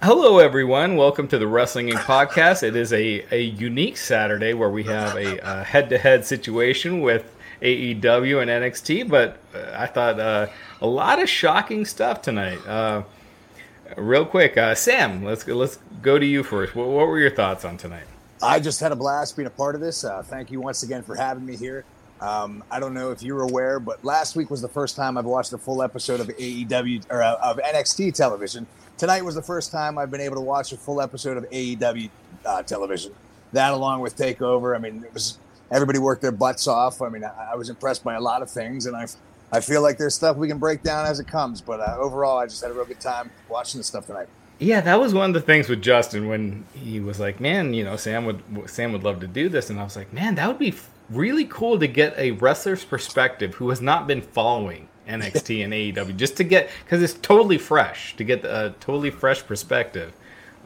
Hello, everyone. Welcome to the Wrestling Inc. podcast. It is a, a unique Saturday where we have a head to head situation with AEW and NXT, but uh, I thought uh, a lot of shocking stuff tonight. Uh, real quick, uh, Sam, let's let's go to you first. What, what, were your thoughts on tonight? I just had a blast being a part of this. Uh, thank you once again for having me here. Um, I don't know if you were aware, but last week was the first time I've watched a full episode of AEW or uh, of NXT television tonight was the first time I've been able to watch a full episode of AEW uh, television. That, along with Takeover, I mean, it was everybody worked their butts off. I mean, I, I was impressed by a lot of things, and I, I feel like there's stuff we can break down as it comes. But uh, overall, I just had a real good time watching this stuff tonight. Yeah, that was one of the things with Justin when he was like, "Man, you know, Sam would Sam would love to do this," and I was like, "Man, that would be really cool to get a wrestler's perspective who has not been following NXT and AEW just to get because it's totally fresh to get a totally fresh perspective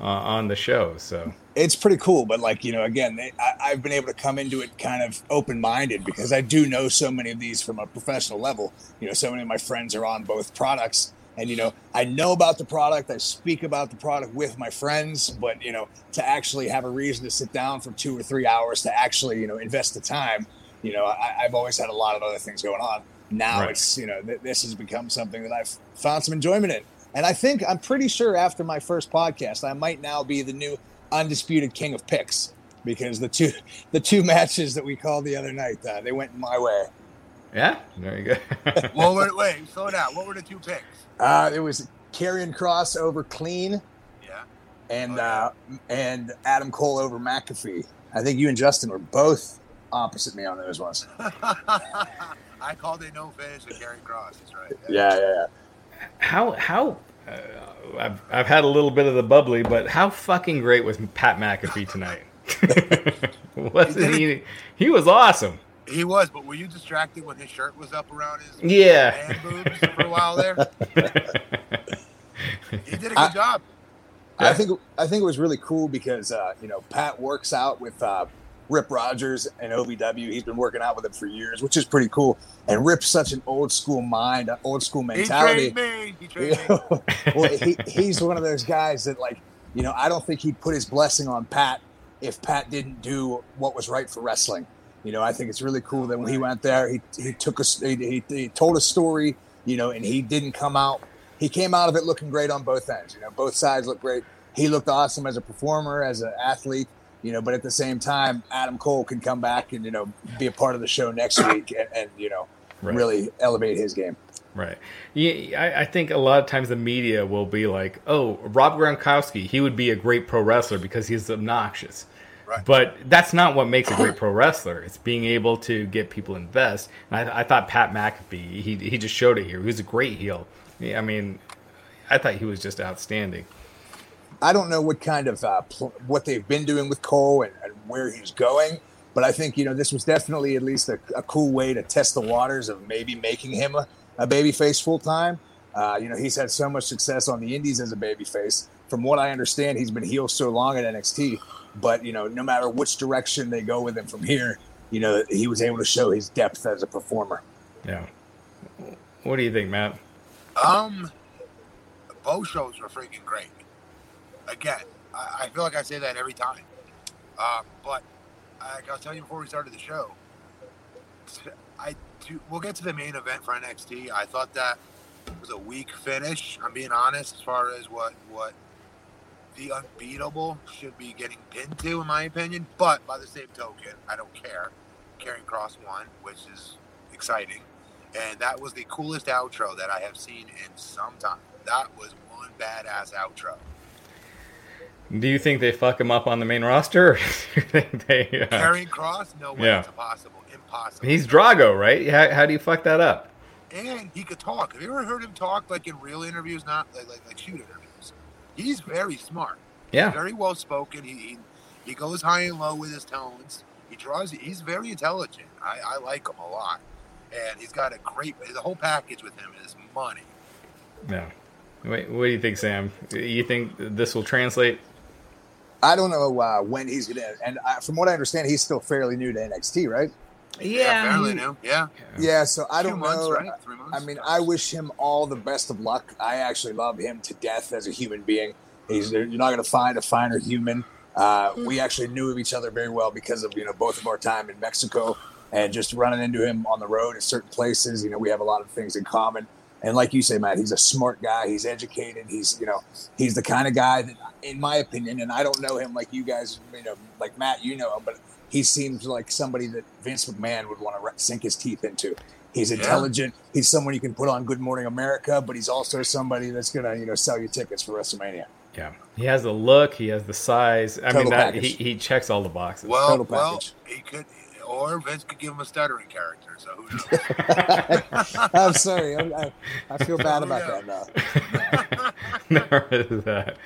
uh, on the show. So it's pretty cool, but like you know, again, I, have been able to come into it kind of open minded because I do know so many of these from a professional level. You know, so many of my friends are on both products. And you know, I know about the product. I speak about the product with my friends, but you know, to actually have a reason to sit down for two or three hours to actually, you know, invest the time. You know, I, I've always had a lot of other things going on now right. it's you know th- this has become something that I've found some enjoyment in, and I think I'm pretty sure after my first podcast, I might now be the new undisputed king of picks because the two the two matches that we called the other night uh, they went my way. Yeah, there you go. well, wait, wait, slow down. What were the two picks? Uh, it was Karrion Kross over Clean. Yeah. And oh, yeah. Uh, and Adam Cole over McAfee. I think you and Justin were both opposite me on those ones. I called it no finish with Gary Cross. That's right. Yeah, yeah, yeah. How how uh, I've I've had a little bit of the bubbly, but how fucking great was Pat McAfee tonight? Wasn't he? He was awesome. He was, but were you distracted when his shirt was up around his yeah boobs for a while there? he did a good I, job. I think I think it was really cool because uh, you know Pat works out with uh, Rip Rogers and OVW. He's been working out with him for years, which is pretty cool. And Rip's such an old school mind, an old school mentality. He trained me. He trained me. well, he, he's one of those guys that, like, you know, I don't think he'd put his blessing on Pat if Pat didn't do what was right for wrestling. You know, I think it's really cool that when he went there, he, he took a he, he told a story, you know, and he didn't come out. He came out of it looking great on both ends. You know, both sides looked great. He looked awesome as a performer, as an athlete you know, but at the same time, Adam Cole can come back and you know be a part of the show next week and, and you know right. really elevate his game. Right. Yeah, I, I, think a lot of times the media will be like, "Oh, Rob Gronkowski, he would be a great pro wrestler because he's obnoxious." Right. But that's not what makes a great pro wrestler. It's being able to get people invest. And I, I thought Pat McAfee, he he just showed it here. He was a great heel. I mean, I thought he was just outstanding. I don't know what kind of uh, pl- what they've been doing with Cole and, and, where he's going, but I think you know this was definitely at least a, a cool way to test the waters of maybe making him a, a babyface full time. Uh, you know, he's had so much success on the Indies as a babyface. From what I understand, he's been heel so long at NXT. But you know, no matter which direction they go with him from here, you know, he was able to show his depth as a performer. Yeah. What do you think, Matt? Um, both shows were freaking great again, I, I feel like I say that every time. Uh, but like I was telling you before we started the show, I to, we'll get to the main event for NXT. I thought that was a weak finish. I'm being honest as far as what what the unbeatable should be getting pinned to, in my opinion. But by the same token, I don't care. Karrion Kross won, which is exciting, and that was the coolest outro that I have seen in some time. That was one badass outro. Do you think they fuck him up on the main roster? they uh, Kross? No way. Yeah. It's impossible. Impossible. He's Drago, right? How, how do you fuck that up? And he could talk. Have you ever heard him talk like in real interviews, not like like, like shoot interviews? he's very smart. Yeah. He's very well spoken. He, he he goes high and low with his tones. He draws. He's very intelligent. I, I like him a lot, and he's got a great. The whole package with him is money. Yeah. Wait, what do you think, Sam? You think this will translate? I don't know uh, when he's gonna. And uh, from what I understand, he's still fairly new to NXT, right? Yeah, fairly new. Yeah. Yeah. So I Two don't months, know. right? Three months. I mean, I wish him all the best of luck. I actually love him to death as a human being. He's you're not going to find a finer human. Uh, we actually knew of each other very well because of you know both of our time in Mexico and just running into him on the road at certain places. You know, we have a lot of things in common. And like you say, Matt, he's a smart guy. He's educated. He's you know he's the kind of guy that, in my opinion, and I don't know him like you guys, you know, like Matt, you know him, but he seems like somebody that Vince McMahon would want to sink his teeth into. He's Yeah. intelligent. He's someone you can put on Good Morning America, but he's also somebody that's gonna you know sell you tickets for WrestleMania. Yeah. He has the look. He has the size. I mean, that he, he checks all the boxes. well, total well, package. he could, or Vince could give him a stuttering character. So who knows? I'm sorry. I, I, I feel bad about that now. there is that.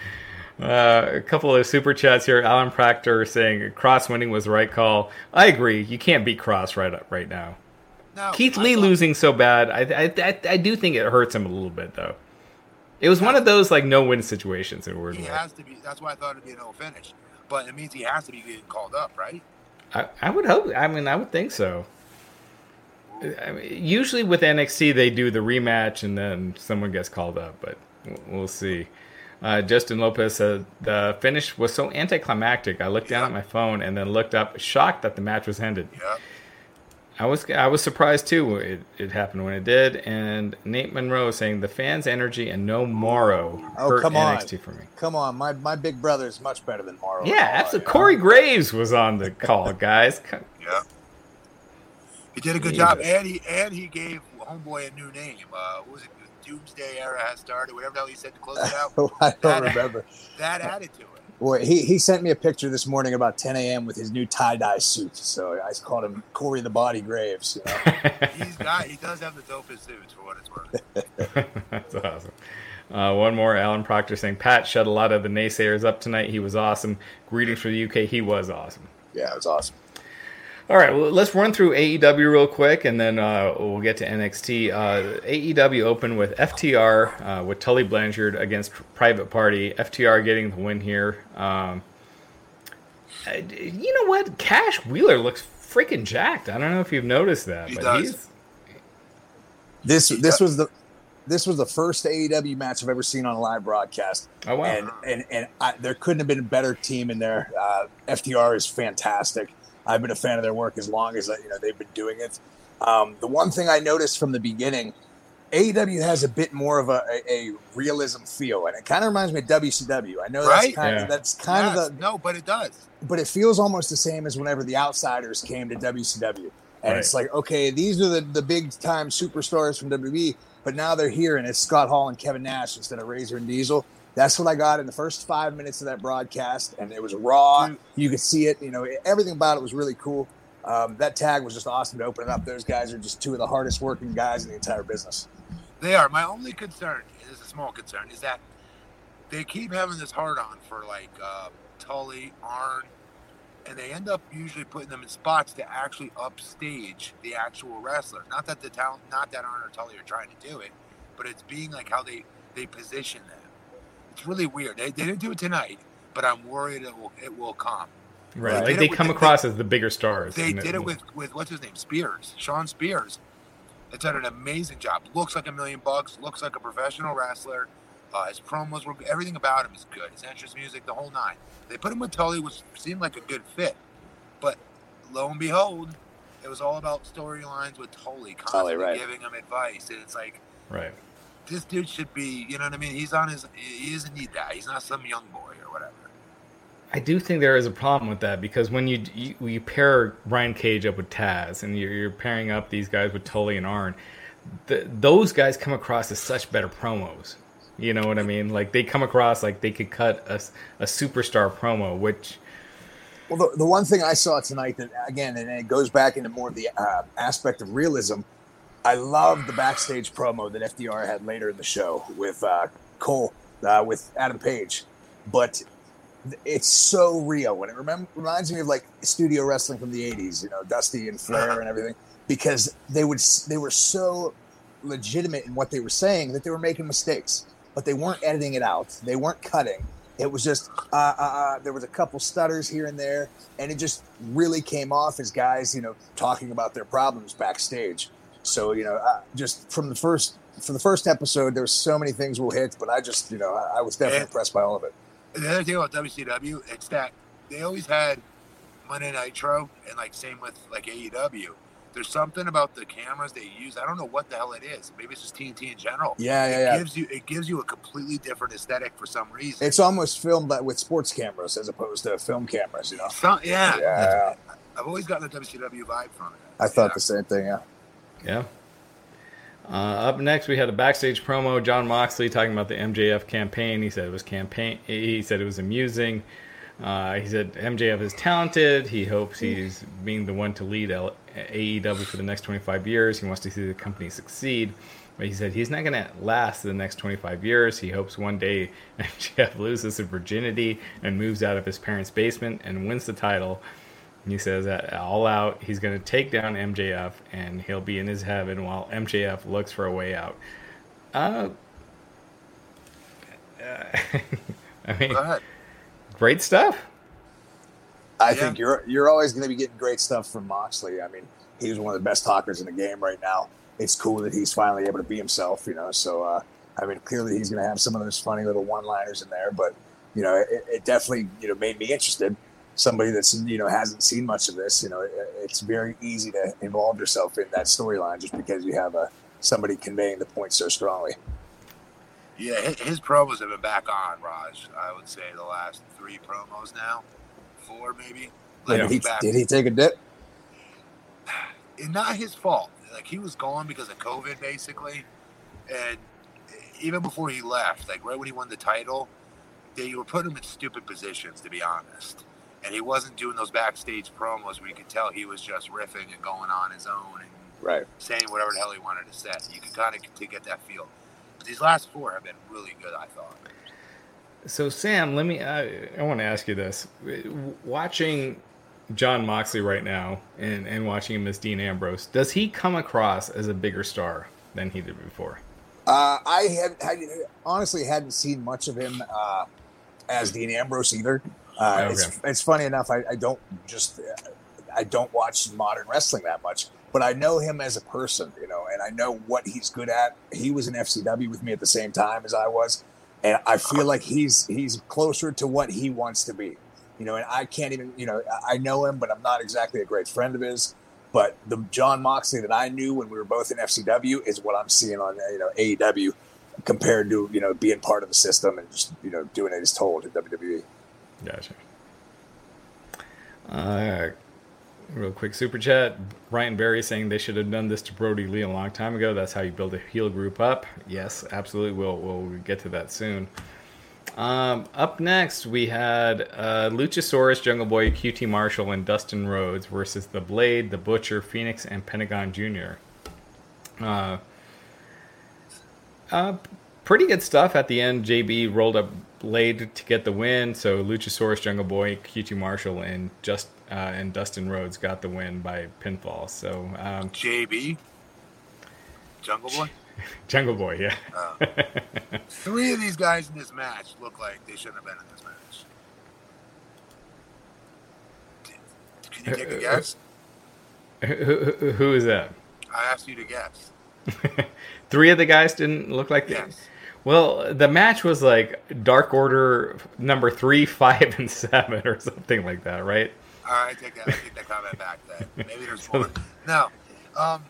Uh, a couple of super chats here. Alan Proctor saying Kross winning was the right call. I agree. You can't beat Kross right up right now. No, Keith Lee losing so bad, I, I I I do think it hurts him a little bit though. It was one of those like no win situations in weird He has to be. That's why I thought it'd be a no finish. But it means he has to be getting called up, right? I, I would hope. I mean, I would think so. I mean, usually with NXT, they do the rematch and then someone gets called up, but we'll see. Uh, Justin Lopez said the finish was so anticlimactic. I looked down at my phone and then looked up, shocked that the match was ended. Yeah. I was I was surprised too. It, it happened when it did. And Nate Monroe saying the fans' energy and no Mauro Oh, hurt come on. NXT for me. Come on, my, my big brother is much better than Mauro. Yeah, absolutely. Corey Graves was on the call, guys. Yeah. He did a good He job, and he and he gave Homeboy a new name. Uh, what was it? The Doomsday Era has started. Whatever the hell he said to close it out. I don't That- remember. That added to it. Boy, he, he sent me a picture this morning about 10 a.m. with his new tie dye suit. So I called him Corey the Body Graves. You know? He's got. He does have the dopest suits for what it's worth. That's awesome. Uh, one more, Alan Proctor saying Pat shut a lot of the naysayers up tonight. He was awesome. Greetings from the UK. He was awesome. yeah, it was awesome. All right, well, let's run through AEW real quick, and then uh, we'll get to NXT. Uh, AEW opened with FTR uh, with Tully Blanchard against Private Party. FTR getting the win here. Um, you know what? Cash Wheeler looks freaking jacked. I don't know if you've noticed that, He but does. he's This this was the this was the first AEW match I've ever seen on a live broadcast. oh wow. and and, and I, there couldn't have been a better team in there. Uh, FTR is fantastic. I've been a fan of their work as long as you know they've been doing it. Um, the one thing I noticed from the beginning, AEW has a bit more of a, a, a realism feel, and it kind of reminds me of WCW. I know that's Right? kind Yeah. of that's kind Yes, of the, no, but it does. but it feels almost the same as whenever the Outsiders came to WCW. And Right. it's like, okay, these are the, the big time superstars from WWE, but now they're here and it's Scott Hall and Kevin Nash instead of Razor and Diesel. That's what I got in the first five minutes of that broadcast, and it was raw. You could see it. You know, everything about it was really cool. Um, that tag was just awesome to open it up. Those guys are just two of the hardest working guys in the entire business. They are. My only concern is a small concern is that they keep having this hard on for like uh, Tully, Arn, and they end up usually putting them in spots to actually upstage the actual wrestler. Not that the talent, not that Arn or Tully are trying to do it, but it's being like how they they position them. It's really weird. They, they didn't do it tonight, but I'm worried it will it will come. right. They Like they it with- come they- across as the bigger stars. They did it with with what's his name, Spears, Shawn Spears. It's done an amazing job. Looks like a million bucks. Looks like a professional wrestler. Uh, his promos were everything about him is good. His entrance music, the whole nine. They put him with Tully, which seemed like a good fit, but lo and behold, it was all about storylines with Tully, constantly right. giving him advice, and it's like right. This dude should be, you know what I mean? He's on his, he doesn't need that. He's not some young boy or whatever. I do think there is a problem with that because when you you, you pair Brian Cage up with Taz and you're, you're pairing up these guys with Tully and Arn, the, those guys come across as such better promos. You know what I mean? Like they come across like they could cut a, a superstar promo, which Well, the, the one thing I saw tonight that again, and it goes back into more of the uh, aspect of realism. I love the backstage promo that FTR had later in the show with uh, Cole. uh, with Adam Page, but it's so real. And it reminds me of like studio wrestling from the '80s, you know, Dusty and Flair and everything, because they would they were so legitimate in what they were saying that they were making mistakes, but they weren't editing it out. They weren't cutting. It was just uh, uh, uh, there was a couple stutters here and there, and it just really came off as guys, you know, talking about their problems backstage. So you know, uh, just from the first for the first episode, there's so many things we'll hit, but I just you know I, I was definitely and, impressed by all of it. The other thing about WCW, it's that they always had Monday Nitro, and like same with like AEW there's something about the cameras they use. I don't know what the hell it is. Maybe it's just TNT in general. Yeah, yeah, it yeah. Gives you it gives you a completely different aesthetic for some reason. It's almost filmed with sports cameras as opposed to film cameras. You know. So, yeah. Yeah. I've always gotten a WCW vibe from it. I thought yeah. the same thing. Yeah. Yeah. Uh, up next, we had a backstage promo. Jon Moxley talking about the MJF campaign. He said it was campaign. He said it was amusing. Uh, he said MJF is talented. He hopes he's being the one to lead L- AEW for the next 25 years. He wants to see the company succeed. But he said he's not going to last the next 25 years. He hopes one day MJF loses his virginity and moves out of his parents' basement and wins the title. He says that all out, he's going to take down MJF and he'll be in his heaven while MJF looks for a way out. Uh, I mean, great stuff. I yeah. think you're you're always going to be getting great stuff from Moxley. I mean, he's one of the best talkers in the game right now. It's cool that he's finally able to be himself, you know. So, uh, I mean, clearly he's going to have some of those funny little one-liners in there. But you know, it, it, definitely you know made me interested. Somebody that's you know hasn't seen much of this, you know, it's very easy to involve yourself in that storyline just because you have a somebody conveying the point so strongly. Yeah, his promos have been back on, Raj. I would say the last three promos now four, maybe. Like yeah. he, did he take a dip? And not his fault. Like he was gone because of COVID, basically. And even before he left, like right when he won the title, they were putting him in stupid positions, to be honest. And he wasn't doing those backstage promos where you could tell he was just riffing and going on his own and right. saying whatever the hell he wanted to say. You could kind of get that feel. But these last four have been really good, I thought. So Sam, let me. I, I want to ask you this: watching Jon Moxley right now, and and watching him as Dean Ambrose, does he come across as a bigger star than he did before? Uh, I had I honestly hadn't seen much of him uh, as Dean Ambrose either. Uh, okay. it's, it's funny enough. I, I don't just I don't watch modern wrestling that much, but I know him as a person, you know, and I know what he's good at. He was in FCW with me at the same time as I was and I feel like he's he's closer to what he wants to be. You know, and I can't even you know I know him, but I'm not exactly a great friend of his. But the Jon Moxley that I knew when we were both in FCW is what I'm seeing on you know AEW compared to you know being part of the system and just you know doing it as told in WWE. Gotcha. Uh, Real quick super chat. Ryan Barry saying they should have done this to Brodie Lee a long time ago. That's how you build a heel group up. Yes, absolutely. We'll we'll get to that soon. Um, up next, we had uh, Luchasaurus, Jungle Boy, QT Marshall, and Dustin Rhodes versus The Blade, The Butcher, Fenix, and Pentagon Jr. Uh, uh, pretty good stuff at the end. JB rolled up Blade to get the win. So Luchasaurus, Jungle Boy, QT Marshall, and just uh, and Dustin Rhodes got the win by pinfall. So um, JB, Jungle Boy, Jungle Boy, yeah. Uh, three of these guys in this match look like they shouldn't have been in this match. Can you take a guess? Who, who, who is that? I asked you to guess. Three of the guys didn't look like yes. They, well, the match was like Dark Order number three, five, and seven, or something like that, right? All right, I take that. I take that comment back. Then maybe there's more. No, um,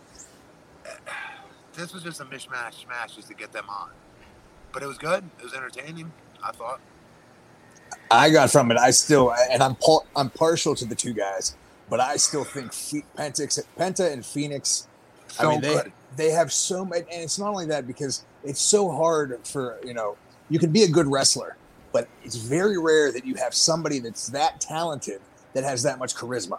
this was just a mishmash smash just to get them on, but it was good. It was entertaining. I thought. I got from it. I still, and I'm I'm partial to the two guys, but I still think Penta, Penta and Fenix. So I mean, they good. They have so much, and it's not only that because it's so hard for you know you can be a good wrestler, but it's very rare that you have somebody that's that talented that has that much charisma.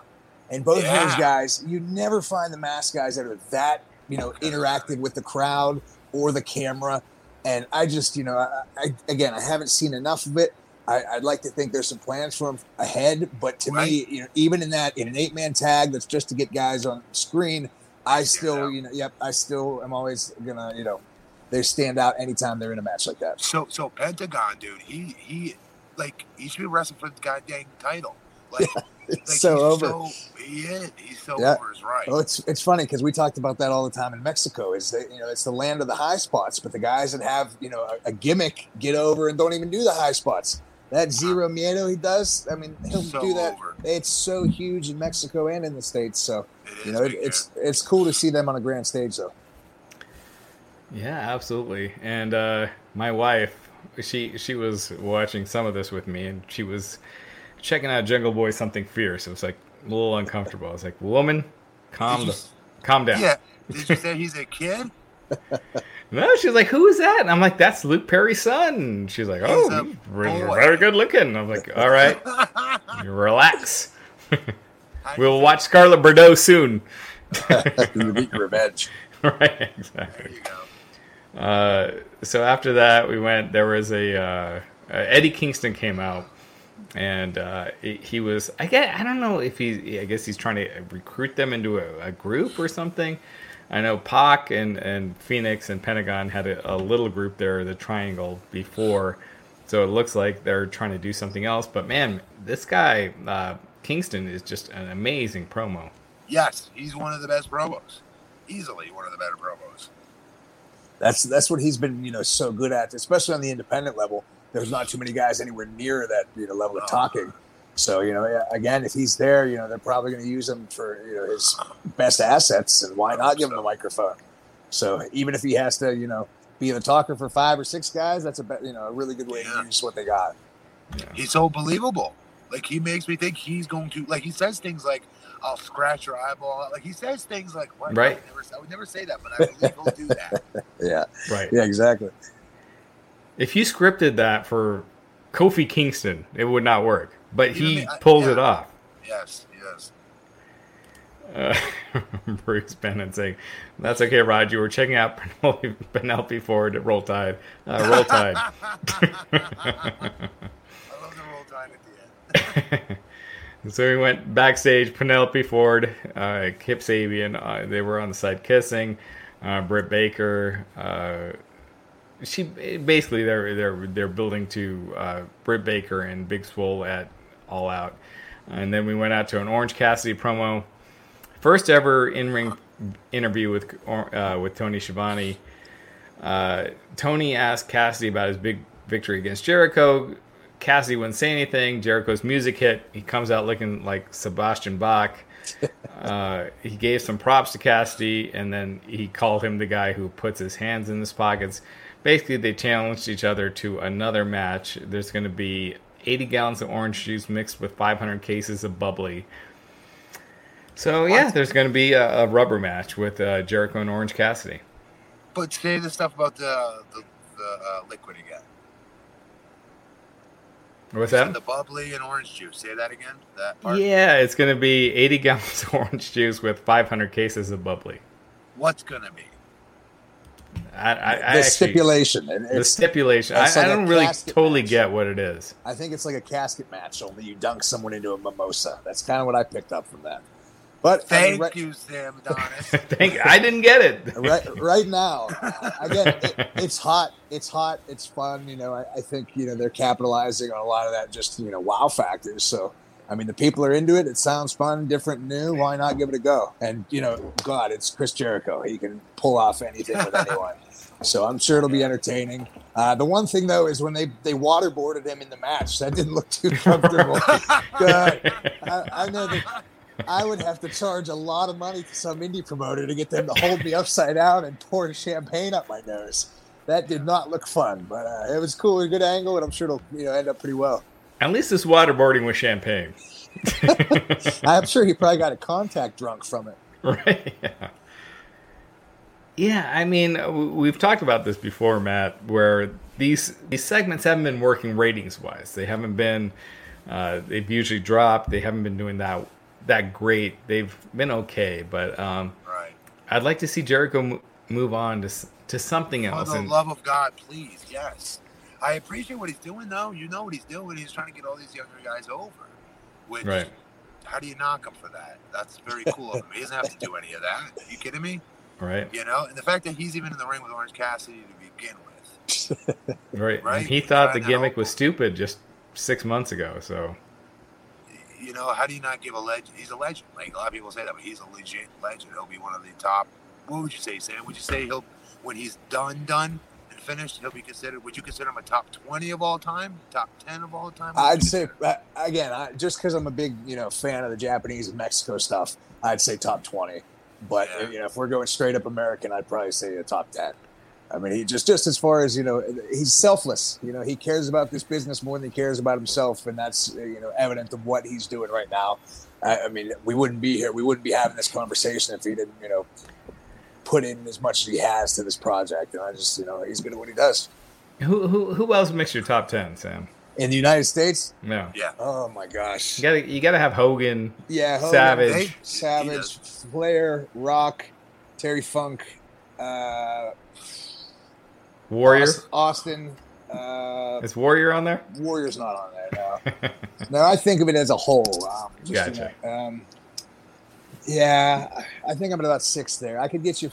And both yeah. of those guys, you never find the mask guys that are that, you know, interactive with the crowd or the camera. And I just, you know, I, I, again, I haven't seen enough of it. I, would like to think there's some plans for him ahead, but to right. me, you know, even in that, in an eight man tag that's just to get guys on screen, I still, you know, yep, I still am always gonna, you know, they stand out anytime they're in a match like that. So, so Pentagon, dude, he he, like he should be wrestling for the goddamn title. Like, yeah, like so over. So, he is. He's so yeah. over. Is right. Well, it's it's funny because we talked about that all the time in Mexico. Is that you know it's the land of the high spots, but the guys that have you know a, a gimmick get over and don't even do the high spots. That cero miedo he does, I mean, he'll so do that. Over. It's so huge in Mexico and in the states. So you know, it, it's it's cool to see them on a grand stage, though. Yeah, absolutely. And uh, my wife, she she was watching some of this with me, and she was checking out Jungle Boy something fierce. It was like a little uncomfortable. I was like, "Woman, calm the, calm down." Yeah. Did you say he's a kid? no, she's like, "Who is that?" And I'm like, "That's Luke Perry's son." She's like, "Oh, very good looking." I'm like, "All right, relax. we'll watch Scarlett Bordeaux soon." you get your revenge. right, exactly. Uh, so after that, we went. There was a uh, uh, Eddie Kingston came out, and uh, he was. I get. I don't know if he. I guess he's trying to recruit them into a, a group or something. I know Pac and, and Fenix and Pentagon had a, a, little group there, the Triangle, before. So it looks like they're trying to do something else. But man, this guy, uh, Kingston, is just an amazing promo. Yes, he's one of the best promos. Easily one of the better promos. That's that's what he's been, you know, so good at, especially on the independent level. There's not too many guys anywhere near that you know level of talking. So you know, again, if he's there, you know, they're probably going to use him for you know his best assets, and why not give him a microphone? So even if he has to, you know, be the talker for five or six guys, that's a you know a really good way yeah. to use what they got. He's so believable. Like he makes me think he's going to like he says things like I'll scratch your eyeball. Like he says things like what? Right. I, never, I would never say that, but I believe he'll do that. yeah. Right. Yeah. Exactly. If you scripted that for Kofi Kingston, it would not work but he I, pulls yeah. it off. Yes, yes. Uh, Bruce Bennett saying, "That's okay, Rod. You were checking out Penelope, Penelope Ford at Roll Tide. Uh, roll Tide." I love the Roll Tide at the end. so we went backstage. Penelope Ford, uh, Kip Sabian, uh, they were on the side kissing. Uh, Britt Baker, uh, she basically they're they're they're building to uh, Britt Baker and Big Swole at all out. And then we went out to an Orange Cassidy promo. First ever in ring interview with uh, with Tony Schiavone. Uh, Tony asked Cassidy about his big victory against Jericho. Cassidy wouldn't say anything. Jericho's music hit. He comes out looking like Sebastian Bach. Uh, he gave some props to Cassidy, and then he called him the guy who puts his hands in his pockets. Basically, they challenged each other to another match. There's going to be 80 gallons of orange juice mixed with 500 cases of bubbly. So yeah, there's going to be a, a, rubber match with uh, Jericho and Orange Cassidy. But say the stuff about the the, the uh, liquid again. What's that? The bubbly and orange juice. Say that again. That part? Yeah, it's going to be 80 gallons of orange juice with 500 cases of bubbly. What's going to be? I, I, the I actually, stipulation. the stipulation. I, like I, don't really totally match. get what it is. I think it's like a casket match, only you dunk someone into a mimosa. That's kind of what I picked up from that. But thank I you, Sam Adonis. thank. I didn't get it. right, right now, again, it, it's hot. It's hot. It's fun. You know, I, I think you know they're capitalizing on a lot of that. Just you know, wow factors. So I mean, the people are into it. It sounds fun, different, new. Why not give it a go? And you know, God, it's Chris Jericho. He can pull off anything with anyone. So I'm sure it'll be entertaining. Uh, the one thing though is when they they waterboarded him in the match, that didn't look too comfortable. God, I, I know that I would have to charge a lot of money to some indie promoter to get them to hold me upside down and pour champagne up my nose. That did not look fun, but uh, it was cool, a good angle, and I'm sure it'll you know end up pretty well. At least it's waterboarding with champagne. I'm sure he probably got a contact drunk from it. Right. Yeah. Yeah, I mean, we've talked about this before, Matt, where these these segments haven't been working ratings wise. They haven't been. Uh, they've usually dropped. They haven't been doing that that great. They've been okay, but um, right. I'd like to see Jericho move on to to something else. For the and, love of God, please, yes. I appreciate what he's doing, though. You know what he's doing. He's trying to get all these younger guys over. Which, right. how do you knock him for that? That's very cool of him. He doesn't have to do any of that. Are you kidding me? Right. You know, and the fact that he's even in the ring with Orange Cassidy to begin with. right. Right? And he thought the gimmick was stupid just six months ago. So You know, how do you not give a legend? He's a legend. Like a lot of people say that, but he's a legit legend. He'll be one of the top. What would you say, Sam? Would you say he'll, when he's done, done finished, he'll be considered? Would you consider him a top twenty of all time? Top ten of all time? I'd say again, I, just because I'm a big you know fan of the Japanese and Mexico stuff, I'd say top twenty. But Yeah. you know, if we're going straight up American, I'd probably say a top ten. I mean, he just just as far as you know, he's selfless. You know, he cares about this business more than he cares about himself, and that's you know evident of what he's doing right now. I, I mean, we wouldn't be here, we wouldn't be having this conversation if he didn't you know put in as much as he has to this project. And I just you know he's good at what he does who who who else makes your top ten, Sam? in the United States. No. Yeah. Oh my gosh. You gotta you gotta have Hogan, Yeah, Hogan, Savage. Hey, Savage, does. Flair, Rock, Terry Funk, uh, Warrior. Austin. Uh, Is Warrior on there? Warrior's not on there. No, no. I think of it as a whole. Um, just, you Gotcha. know, um, yeah, I think I'm at about six there. I could get you.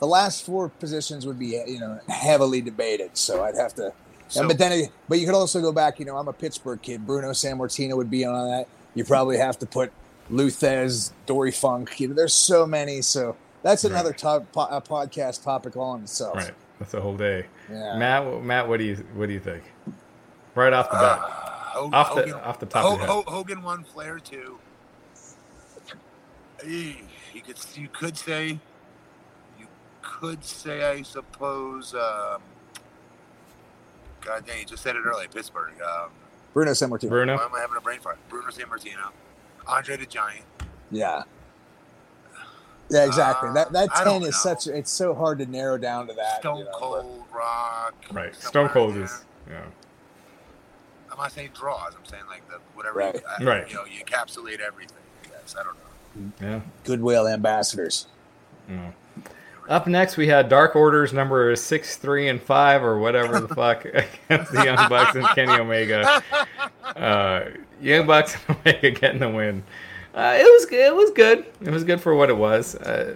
The last four positions would be, you know, heavily debated. So I'd have to. So, but then, but you could also go back. You know, I'm a Pittsburgh kid. Bruno Sammartino would be on that. You probably have to put Lou Thesz, Dory Funk. You know, there's so many. So that's Right. another top, po- uh, podcast topic all in itself. right. That's a whole day. Yeah. Matt, Matt, what do you what do you think? Right off the uh, bat, Ho- off Hogan, the off the top Ho- of your head. Hogan one, Flair two. You could you could say you could say I suppose. Um, God dang, you just said it earlier. Pittsburgh. Um, Bruno Sammartino. Bruno. why am I having a brain fart? Bruno Sammartino, Andre the Giant. Yeah. Yeah, exactly. Uh, that that ten is know. such. It's so hard to narrow down to that. Stone you know, but- Cold Rock. Right. somewhere Stone Cold in is. Yeah. I'm not saying draws. I'm saying like the whatever. Right. You, uh, Right. You know, you encapsulate everything. Yes, I don't know. Yeah. Goodwill ambassadors. Up next, we had Dark Orders number six, three, and five, or whatever the fuck, against the Young Bucks and Kenny Omega. Uh, Young Bucks and Omega getting the win. Uh, it was it was good. It was good for what it was. Uh,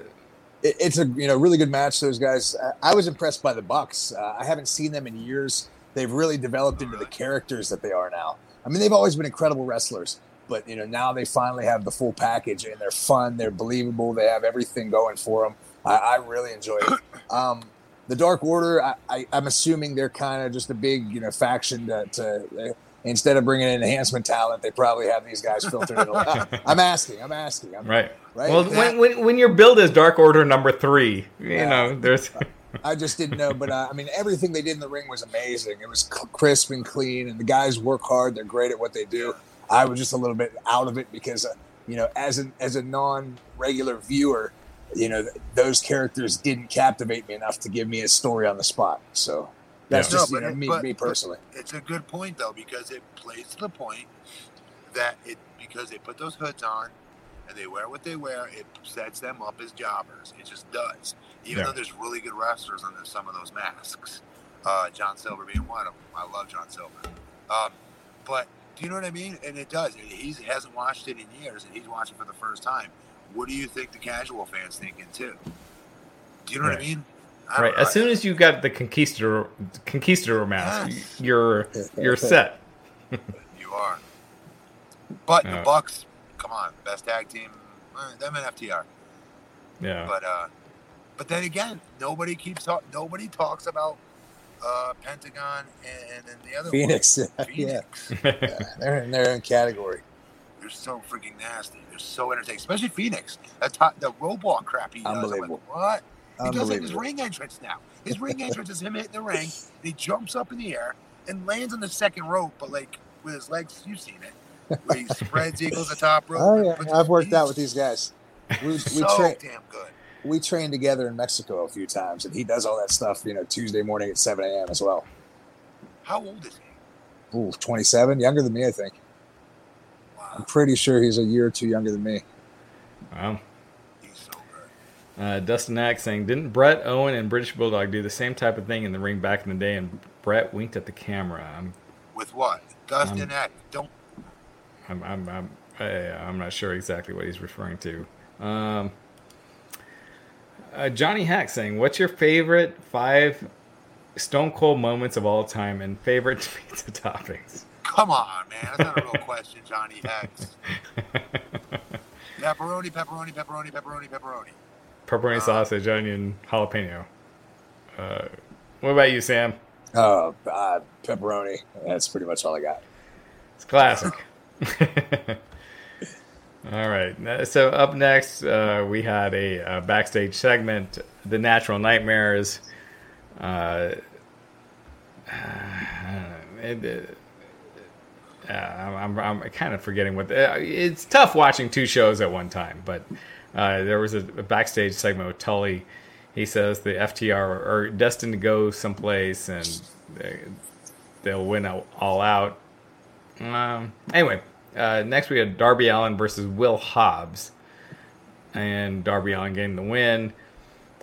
It, it's a you know really good match. Those guys. I was impressed by the Bucks. Uh, I haven't seen them in years. They've really developed into the characters that they are now. I mean, they've always been incredible wrestlers, but you know now they finally have the full package and they're fun. They're believable. They have everything going for them. I, I really enjoy it. Um, the Dark Order. I, I'm assuming they're kind of just a big you know faction to. to Instead of bringing in enhancement talent, they probably have these guys filtered in. I'm asking. I'm asking. I'm, right. Right. Well, when, when when your build is Dark Order number three, you Yeah. know, there's I just didn't know, but uh, I mean, everything they did in the ring was amazing. It was c- crisp and clean, and the guys work hard. They're great at what they do. I was just a little bit out of it because, uh, you know, as an as a non regular viewer, you know, th- those characters didn't captivate me enough to give me a story on the spot. So that's Yeah. just No, you know, it- me, me personally. it's a good point though because it plays to the point that it because they put those hoods on and they wear what they wear, it sets them up as jobbers. It just does. Even Yeah. though there's really good wrestlers under some of those masks, uh, John Silver being one of them. I love John Silver. Um, but do you know what I mean? And it does. He hasn't watched it in years, and he's watching for the first time. What do you think the casual fans thinking too? Do you know what I mean? I right. As soon as you got the conquistador conquistador mask, Yes. you're you're set. You are. But the Bucks, come on, best tag team. eh, Them and FTR. Yeah. But uh, but then again, nobody keeps talk. Nobody talks about uh Pentagon and, and then the other Fenix, one, yeah, Fenix. they're in their own category. They're so freaking nasty. They're so entertaining, especially Fenix. That top, the robot crap he does. I'm like, Unbelievable. what? He does like his ring entrance now. His ring entrance is him hitting the ring. He jumps up in the air and lands on the second rope, but like with his legs, you've seen it. Where he spreads eagles the top rope. Oh yeah, I've worked out with these guys. We we So train damn good. We trained together in Mexico a few times, and he does all that stuff. You know, Tuesday morning at seven a.m. as well. How old is he? Ooh, 27, younger than me, I think. I'm pretty sure he's a year or two younger than me. Wow. he's so good. Uh, Dustin Axe saying, "Didn't Brett Owen and British Bulldog do the same type of thing in the ring back in the day?" And Brett winked at the camera. I'm, With what? Dustin Axe. Don't. I'm, I'm, I'm, I, I'm not sure exactly what he's referring to. Um, uh, Johnny Hack saying, "What's your favorite five Stone Cold moments of all time and favorite pizza toppings?" Come on, man. That's not a real question, Johnny Hex. pepperoni, pepperoni, pepperoni, pepperoni, pepperoni. Pepperoni sausage, onion, jalapeno. Uh, what about you, Sam? Oh, uh, pepperoni. That's pretty much all I got. It's classic. all right. So up next, uh, we had a, a, backstage segment, "The Natural Nightmares." Uh, it, uh, I'm, I'm, kind of forgetting what the, uh, it's tough watching two shows at one time, but uh, there was a, a, backstage segment with Tully. He says the FTR are destined to go someplace and they, will win all out. Um, anyway, uh, next we had Darby Allin versus Will Hobbs, and Darby Allin getting the win.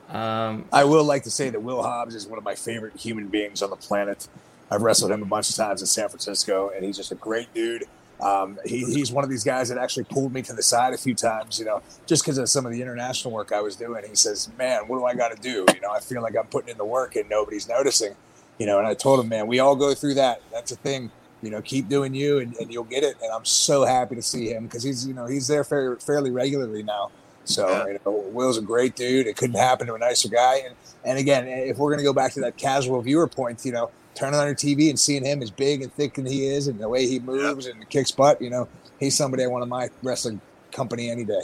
Um, I will like to say that Will Hobbs is one of my favorite human beings on the planet. I've wrestled him a bunch of times in San Francisco, and he's just a great dude. Um, he, he's one of these guys that actually pulled me to the side a few times, you know, just because of some of the international work I was doing. He says, "Man, what do I got to do? You know, I feel like I'm putting in the work and nobody's noticing." You know, and I told him, "Man, we all go through that. That's a thing. You know, keep doing you, and, and you'll get it." And I'm so happy to see him because he's, you know, he's there fairly, fairly regularly now. So yeah. you know, Will's a great dude. It couldn't happen to a nicer guy. And and again, if we're gonna go back to that casual viewer point, you know, turning on your TV and seeing him as big and thick as he is, and the way he moves yep. and kicks butt, you know, he's somebody I want in my wrestling company any day.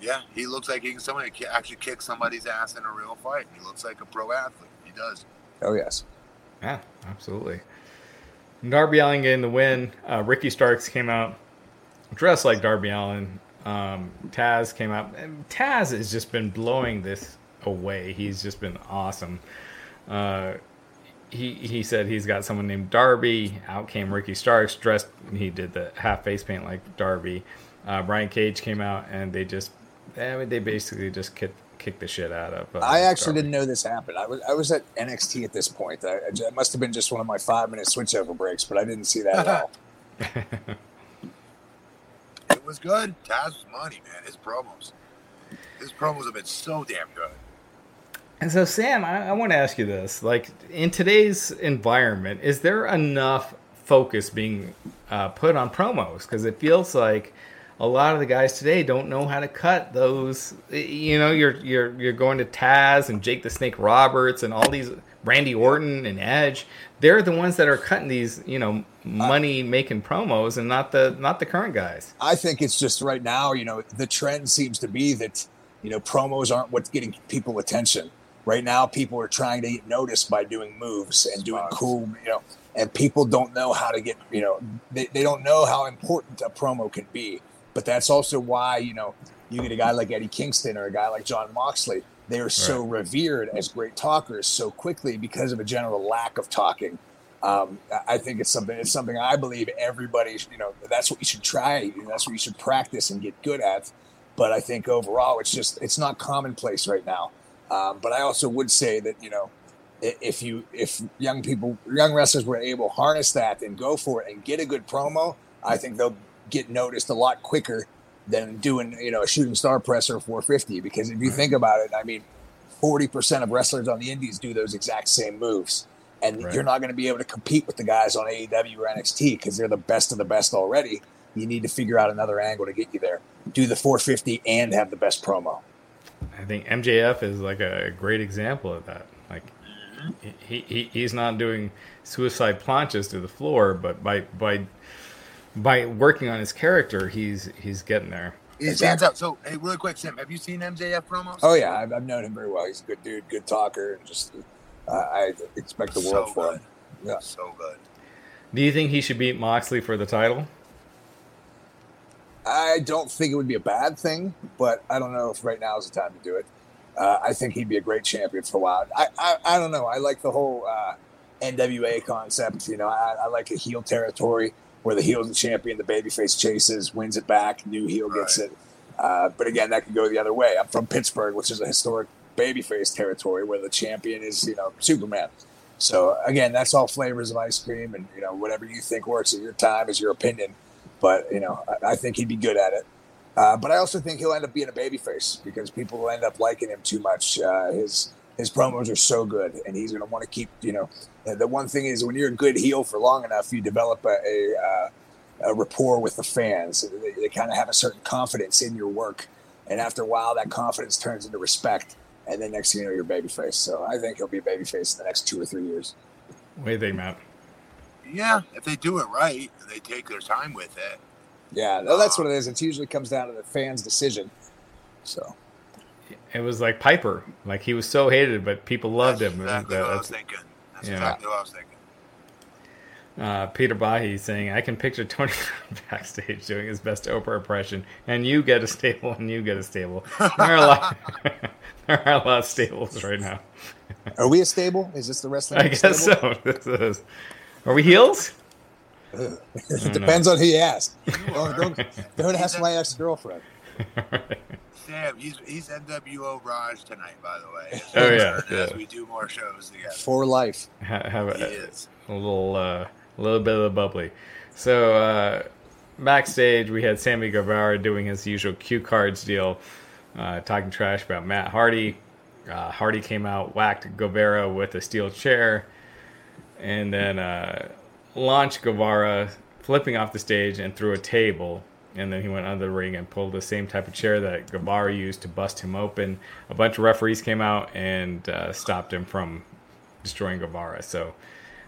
Yeah, he looks like he can somebody actually kick somebody's ass in a real fight. He looks like a pro athlete. He does. Oh yes. Yeah, absolutely. Darby Allin getting the win. Uh, Ricky Starks came out dressed like Darby Allin. Um, Taz came out. And Taz has just been blowing this away. He's just been awesome. Uh, he he said he's got someone named Darby. Out came Ricky Starks dressed. He did the half face paint like Darby. Uh, Brian Cage came out and they just, I mean, they basically just kicked kicked the shit out of. Uh, I actually Darby. didn't know this happened. I was I was at NXT at this point. I, it must have been just one of my five minute switchover breaks, but I didn't see that at all. it was good. Taz was money, man. His promos, his promos have been so damn good. And so, Sam, I, I want to ask you this: like in today's environment, is there enough focus being uh, put on promos? Because it feels like a lot of the guys today don't know how to cut those. You know, you're you're you're going to Taz and Jake the Snake Roberts and all these Randy Orton and Edge. They're the ones that are cutting these, you know, money making promos, and not the not the current guys. I think it's just right now. You know, the trend seems to be that you know promos aren't what's getting people attention Right now, people are trying to get noticed by doing moves and doing cool, you know, and people don't know how to get, you know, they, they don't know how important a promo can be. But that's also why, you know, you get a guy like Eddie Kingston or a guy like Jon Moxley. They are so right. revered as great talkers so quickly because of a general lack of talking. Um, I think it's something. It's something I believe everybody. You know, that's what you should try. That's what you should practice and get good at. But I think overall, it's just it's not commonplace right now. Um, but I also would say that you know, if you if young people, young wrestlers were able to harness that and go for it and get a good promo, I think they'll get noticed a lot quicker than doing you know a shooting star press or 450. Because if you think about it, I mean, forty percent of wrestlers on the Indies do those exact same moves. And right. you're not going to be able to compete with the guys on AEW or NXT because they're the best of the best already. You need to figure out another angle to get you there. Do the 450 and have the best promo. I think MJF is like a great example of that. Like he, he he's not doing suicide planches to the floor, but by by by working on his character, he's he's getting there. He stands out. So, hey, really quick, Sam, have you seen MJF promos? Oh yeah, I've, I've known him very well. He's a good dude, good talker, and just uh, I expect the world so for good. him. Yeah, so good. Do you think he should beat Moxley for the title? I don't think it would be a bad thing, but I don't know if right now is the time to do it. Uh, I think he'd be a great champion for a while. I, I, I don't know. I like the whole uh, NWA concept. You know, I, I, like a heel territory where the heel is the champion, the babyface chases, wins it back, new heel gets right. it. Uh, but again, that could go the other way. I'm from Pittsburgh, which is a historic babyface territory where the champion is, you know, Superman. So again, that's all flavors of ice cream, and you know, whatever you think works at your time is your opinion. But you know, I, I think he'd be good at it. Uh, but I also think he'll end up being a babyface because people will end up liking him too much. Uh, his his promos are so good, and he's going to want to keep. You know, the one thing is when you're a good heel for long enough, you develop a, a, uh, a rapport with the fans. They, they kind of have a certain confidence in your work, and after a while, that confidence turns into respect, and then next thing you know, you're babyface. So I think he'll be a babyface in the next two or three years. What do you think, Matt? Yeah, if they do it right they take their time with it. Yeah, no, that's what it is. It usually comes down to the fans' decision. So it was like Piper. Like he was so hated, but people loved That's him. Exactly That- what I was thinking. That's yeah. exactly what I was thinking. Uh, Peter Bahi saying, I can picture Tony backstage doing his best Oprah impression, and you get a stable, and you get a stable. There are a lot, there are a lot of stables right now. are we a stable? Is this the wrestling? I guess so. This is, are we heels? it depends on who you ask. Don't, don't, don't ask my ex girlfriend. Sam, he's he's NWO Raj tonight, by the way. Oh, yeah, As yeah. we do more shows together. For life. Ha- Have He a, is. a little, uh, a little bit of the bubbly. So uh, backstage, we had Sammy Guevara doing his usual cue cards deal, uh, talking trash about Matt Hardy. Uh, Hardy came out, whacked Guevara with a steel chair, and then uh, launched Guevara, flipping off the stage and through a table. And then he went under the ring and pulled the same type of chair that Guevara used to bust him open. A bunch of referees came out and uh, stopped him from destroying Guevara. So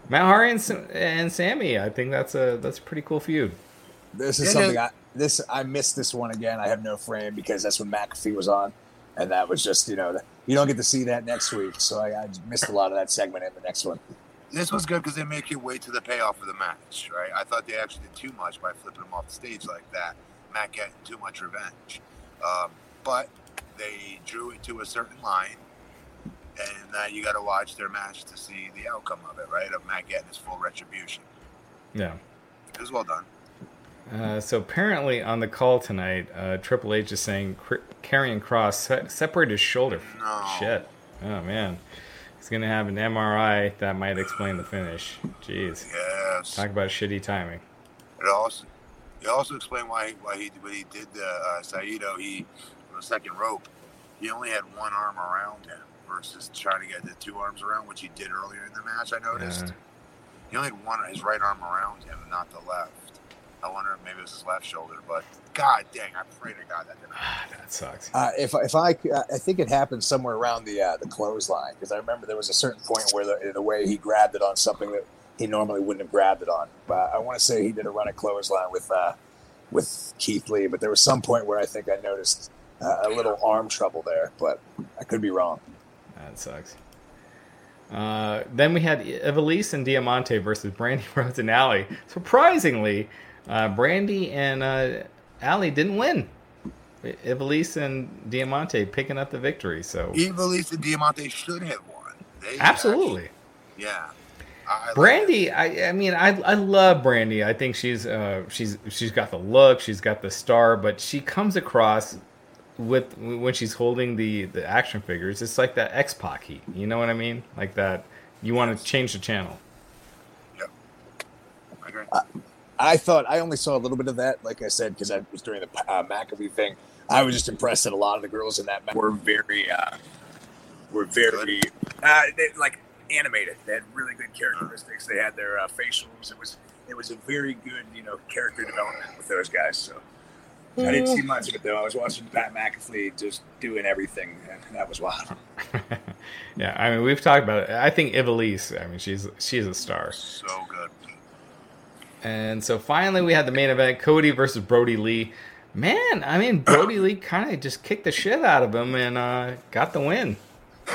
Matt Hardy and, and Sammy, I think that's a that's a pretty cool feud. This is Yeah, something no. I this I missed this one again. I have no frame because that's when McAfee was on, and that was just you know you don't get to see that next week, so I, I missed a lot of that segment in the next one. This was good because they make you wait to the payoff of the match, right? I thought they actually did too much by flipping him off the stage like that. Matt getting too much revenge. Um, but they drew it to a certain line, and now you got to watch their match to see the outcome of it, right? Of Matt getting his full retribution. Yeah. It was well done. Uh, so apparently on the call tonight, uh, Triple H is saying Karrion Kross se- separated his shoulder. No. Shit. Oh man. He's gonna have an MRI that might explain the finish. Jeez. Yes. Talk about shitty timing. It also it also explained why why he when he did the uh, Saito he on the second rope he only had one arm around him versus trying to get the two arms around which he did earlier in the match I noticed Yeah. he only had one his right arm around him not the left I wonder if maybe it was his left shoulder but god dang I pray to God that didn't happen. that sucks. Uh, if if I c- I think it happened somewhere around the uh, the clothesline because I remember there was a certain point where the, the way he grabbed it on something that he normally wouldn't have grabbed it on. But I want to say he did a run at clothesline with uh, with Keith Lee, but there was some point where I think I noticed uh, a little arm trouble there, but I could be wrong. That sucks. Uh, then we had Ivelisse and Diamante versus Brandi Rhodes and Allie. Surprisingly, uh, Brandi and uh, Allie didn't win. Ivelisse and Diamante picking up the victory. So Ivelisse and Diamante should have won they absolutely, actually- yeah I, I like Brandi. I, I mean, I, I love Brandi. I think she's uh, she's she's got the look, she's got the star, but she comes across with when she's holding the the action figures. It's like that X Pac heat. You know what I mean? Like that. You want to change the channel. that. I agree. I thought I only saw a little bit of that, like I said, because I was during the uh, McAfee thing. I was just impressed that a lot of the girls in that were very, uh, were very, uh, they, like animated. They had really good characteristics. They had their uh, facials. It was, it was a very good, you know, character development with those guys. So I didn't see much of it though. I was watching Pat McAfee just doing everything, and that was wild. yeah, I mean we've talked about it. I think Ivelisse. I mean she's she's a star. so good And so finally we had the main event: Cody versus Brodie Lee. Man, I mean Brodie Lee kind of just kicked the shit out of him and uh, got the win.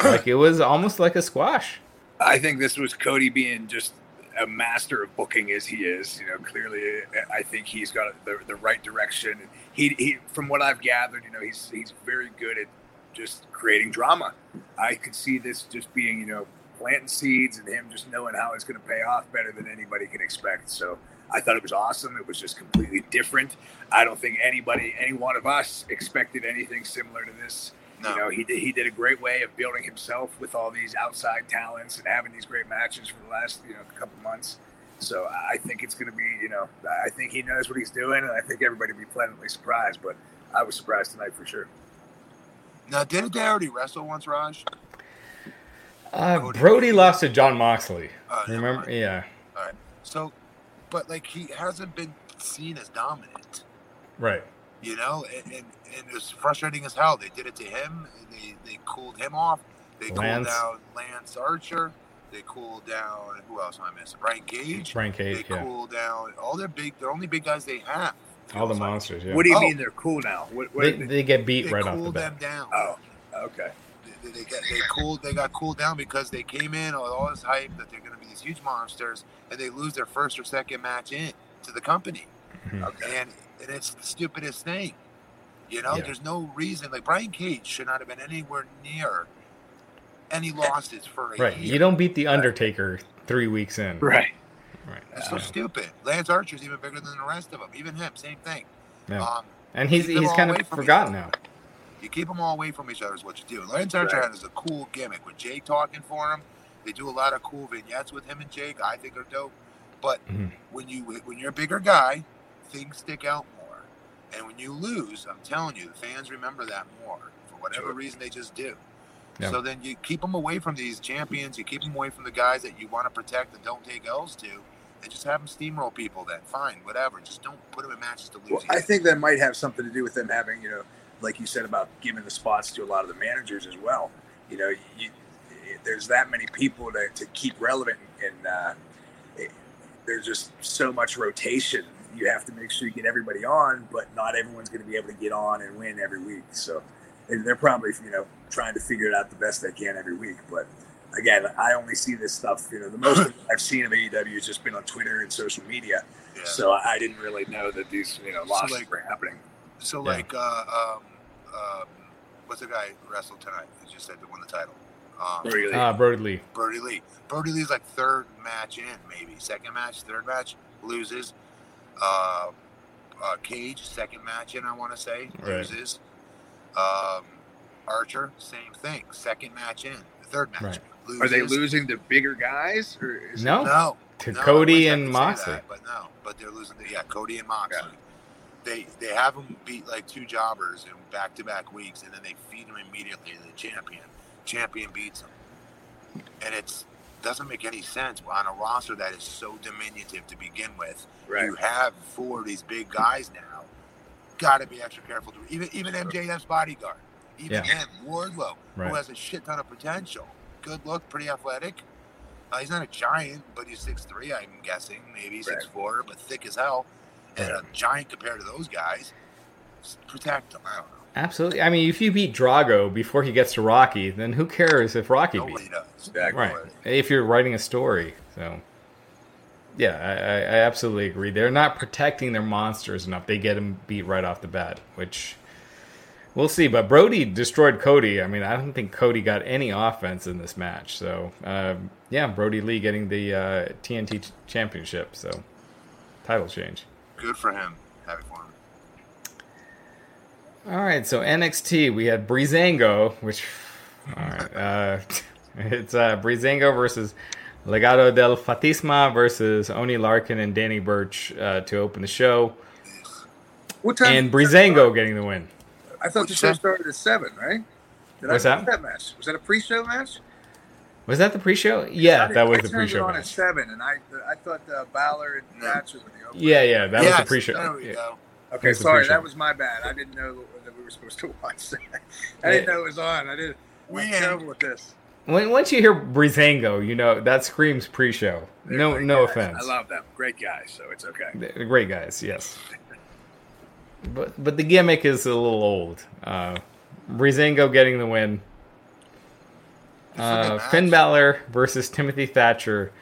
Like it was almost like a squash. I think this was Cody being just a master of booking as he is. You know, clearly, I think he's got the, the right direction. He, he, from what I've gathered, you know, he's he's very good at just creating drama. I could see this just being, you know, planting seeds and him just knowing how it's going to pay off better than anybody can expect. So I thought it was awesome. It was just completely different. I don't think anybody, any one of us, expected anything similar to this. No. You know, he did, he did a great way of building himself with all these outside talents and having these great matches for the last you know couple months. So I think it's going to be, you know, I think he knows what he's doing, and I think everybody will be pleasantly surprised. But I was surprised tonight for sure. Now, didn't they already wrestle once, Raj? Uh, Brodie lost to Jon Moxley. Uh, Remember? Yeah. All right. So, but like he hasn't been seen as dominant. Right. You know, and, and, and it was frustrating as hell. They did it to him. They they cooled him off. They Lance. cooled down Lance Archer. They cooled down who else am I missing? Brian Cage. Brian Cage. They yeah. cooled down all their big. They're only big guys they have. All the monsters. Yeah. What do you oh. mean they're cool now? What, what they, they, they, get beat they right off the bat. them down. Oh, okay. They, they, got, they cooled. They got cooled down because they came in with all this hype that they're going to be these huge monsters, and they lose their first or second match in to the company. Mm-hmm. Okay. And and it's the stupidest thing. You know, yeah. there's no reason. Like Brian Cage should not have been anywhere near any losses for a right. Year. You don't beat the Undertaker right. three weeks in. Right. Right. That's so stupid. Lance Archer's even bigger than the rest of them. Even him, same thing. Yeah. Um, and he's he's kind of forgotten now. You keep them all away from each other is what you do. Lance Archer right. has a cool gimmick with Jake talking for him. They do a lot of cool vignettes with him and Jake. I think are dope. But mm-hmm. when you when you're a bigger guy, things stick out more. And when you lose, I'm telling you, the fans remember that more for whatever sure. reason they just do. Yeah. So then you keep them away from these champions. You keep them away from the guys that you want to protect and don't take L's to and just have them steamroll people. Then fine, whatever. Just don't put them in matches to lose. Well, I think that might have something to do with them having, you know, like you said about giving the spots to a lot of the managers as well. You know, you, there's that many people to, to keep relevant, and uh, it, there's just so much rotation. You have to make sure you get everybody on, but not everyone's going to be able to get on and win every week. So they're probably, you know, trying to figure it out the best they can every week. But again, I only see this stuff. You know, the most I've seen of AEW has just been on Twitter and social media. Yeah. So I didn't really know that these you know losses so like, were happening. So yeah. like, uh, um, um, what's the guy who wrestled tonight? He just said to win the title. Um, Brodie Lee. Uh, Brodie Lee. Brodie Lee. Brodie Lee's like third match in, maybe second match, third match loses. Uh, uh, Cage second match in, I want to say right. loses. Um, Archer same thing, second match in, third match. Right. Loses. Are they losing the bigger guys? Or no, no, to no, Cody and Moxley. That, but no, but they're losing to yeah, Cody and Moxley. Yeah. They they have them beat like two jobbers in back to back weeks, and then they feed them immediately to the champion. Champion beats them, and it's doesn't make any sense on a roster that is so diminutive to begin with. Right. You have four of these big guys now. Got to be extra careful. To, even even MJF's bodyguard, even yeah. him, Wardlow, right. who has a shit ton of potential good look, pretty athletic. Uh, he's not a giant, but he's six three. I'm guessing, maybe six right. four, but thick as hell, and a giant compared to those guys. Protect him. I don't know. Absolutely. I mean, if you beat Drago before he gets to Rocky, then who cares if Rocky Nobody beat? does. Exactly. Right. If you're writing a story, so yeah, I, I absolutely agree. They're not protecting their monsters enough. They get them beat right off the bat, which We'll see, but Brodie destroyed Cody. I mean, I don't think Cody got any offense in this match. So, um, yeah, Brodie Lee getting the uh, TNT championship. So, title change. Good for him. Happy for him. All right, so NXT, we had Breezango, which, all right, uh, it's uh, Breezango versus Legado del Fantasma versus Oney Lorcan and Danny Burch uh, to open the show. What time and Breezango getting the win. I thought the show started at seven, right? Did What's I that? that match? Was that a pre-show match? Was that the pre-show? Yeah, that was I the pre-show. on match. at seven, and I I thought uh, Balor and Thatcher were the opening. Yeah, yeah, that yes, was the pre-show. There we go. Okay, sorry, that was my bad. I didn't know that we were supposed to watch that. I didn't know it was on. I didn't. We I'm terrible with this. When, once you hear Breezango, you know that screams pre-show. They're no, no guys. offense. I love them. Great guys, so it's okay. They're great guys, yes but but the gimmick is a little old. Uh, Breezango getting the win. Uh, Finn Balor versus Timothy Thatcher.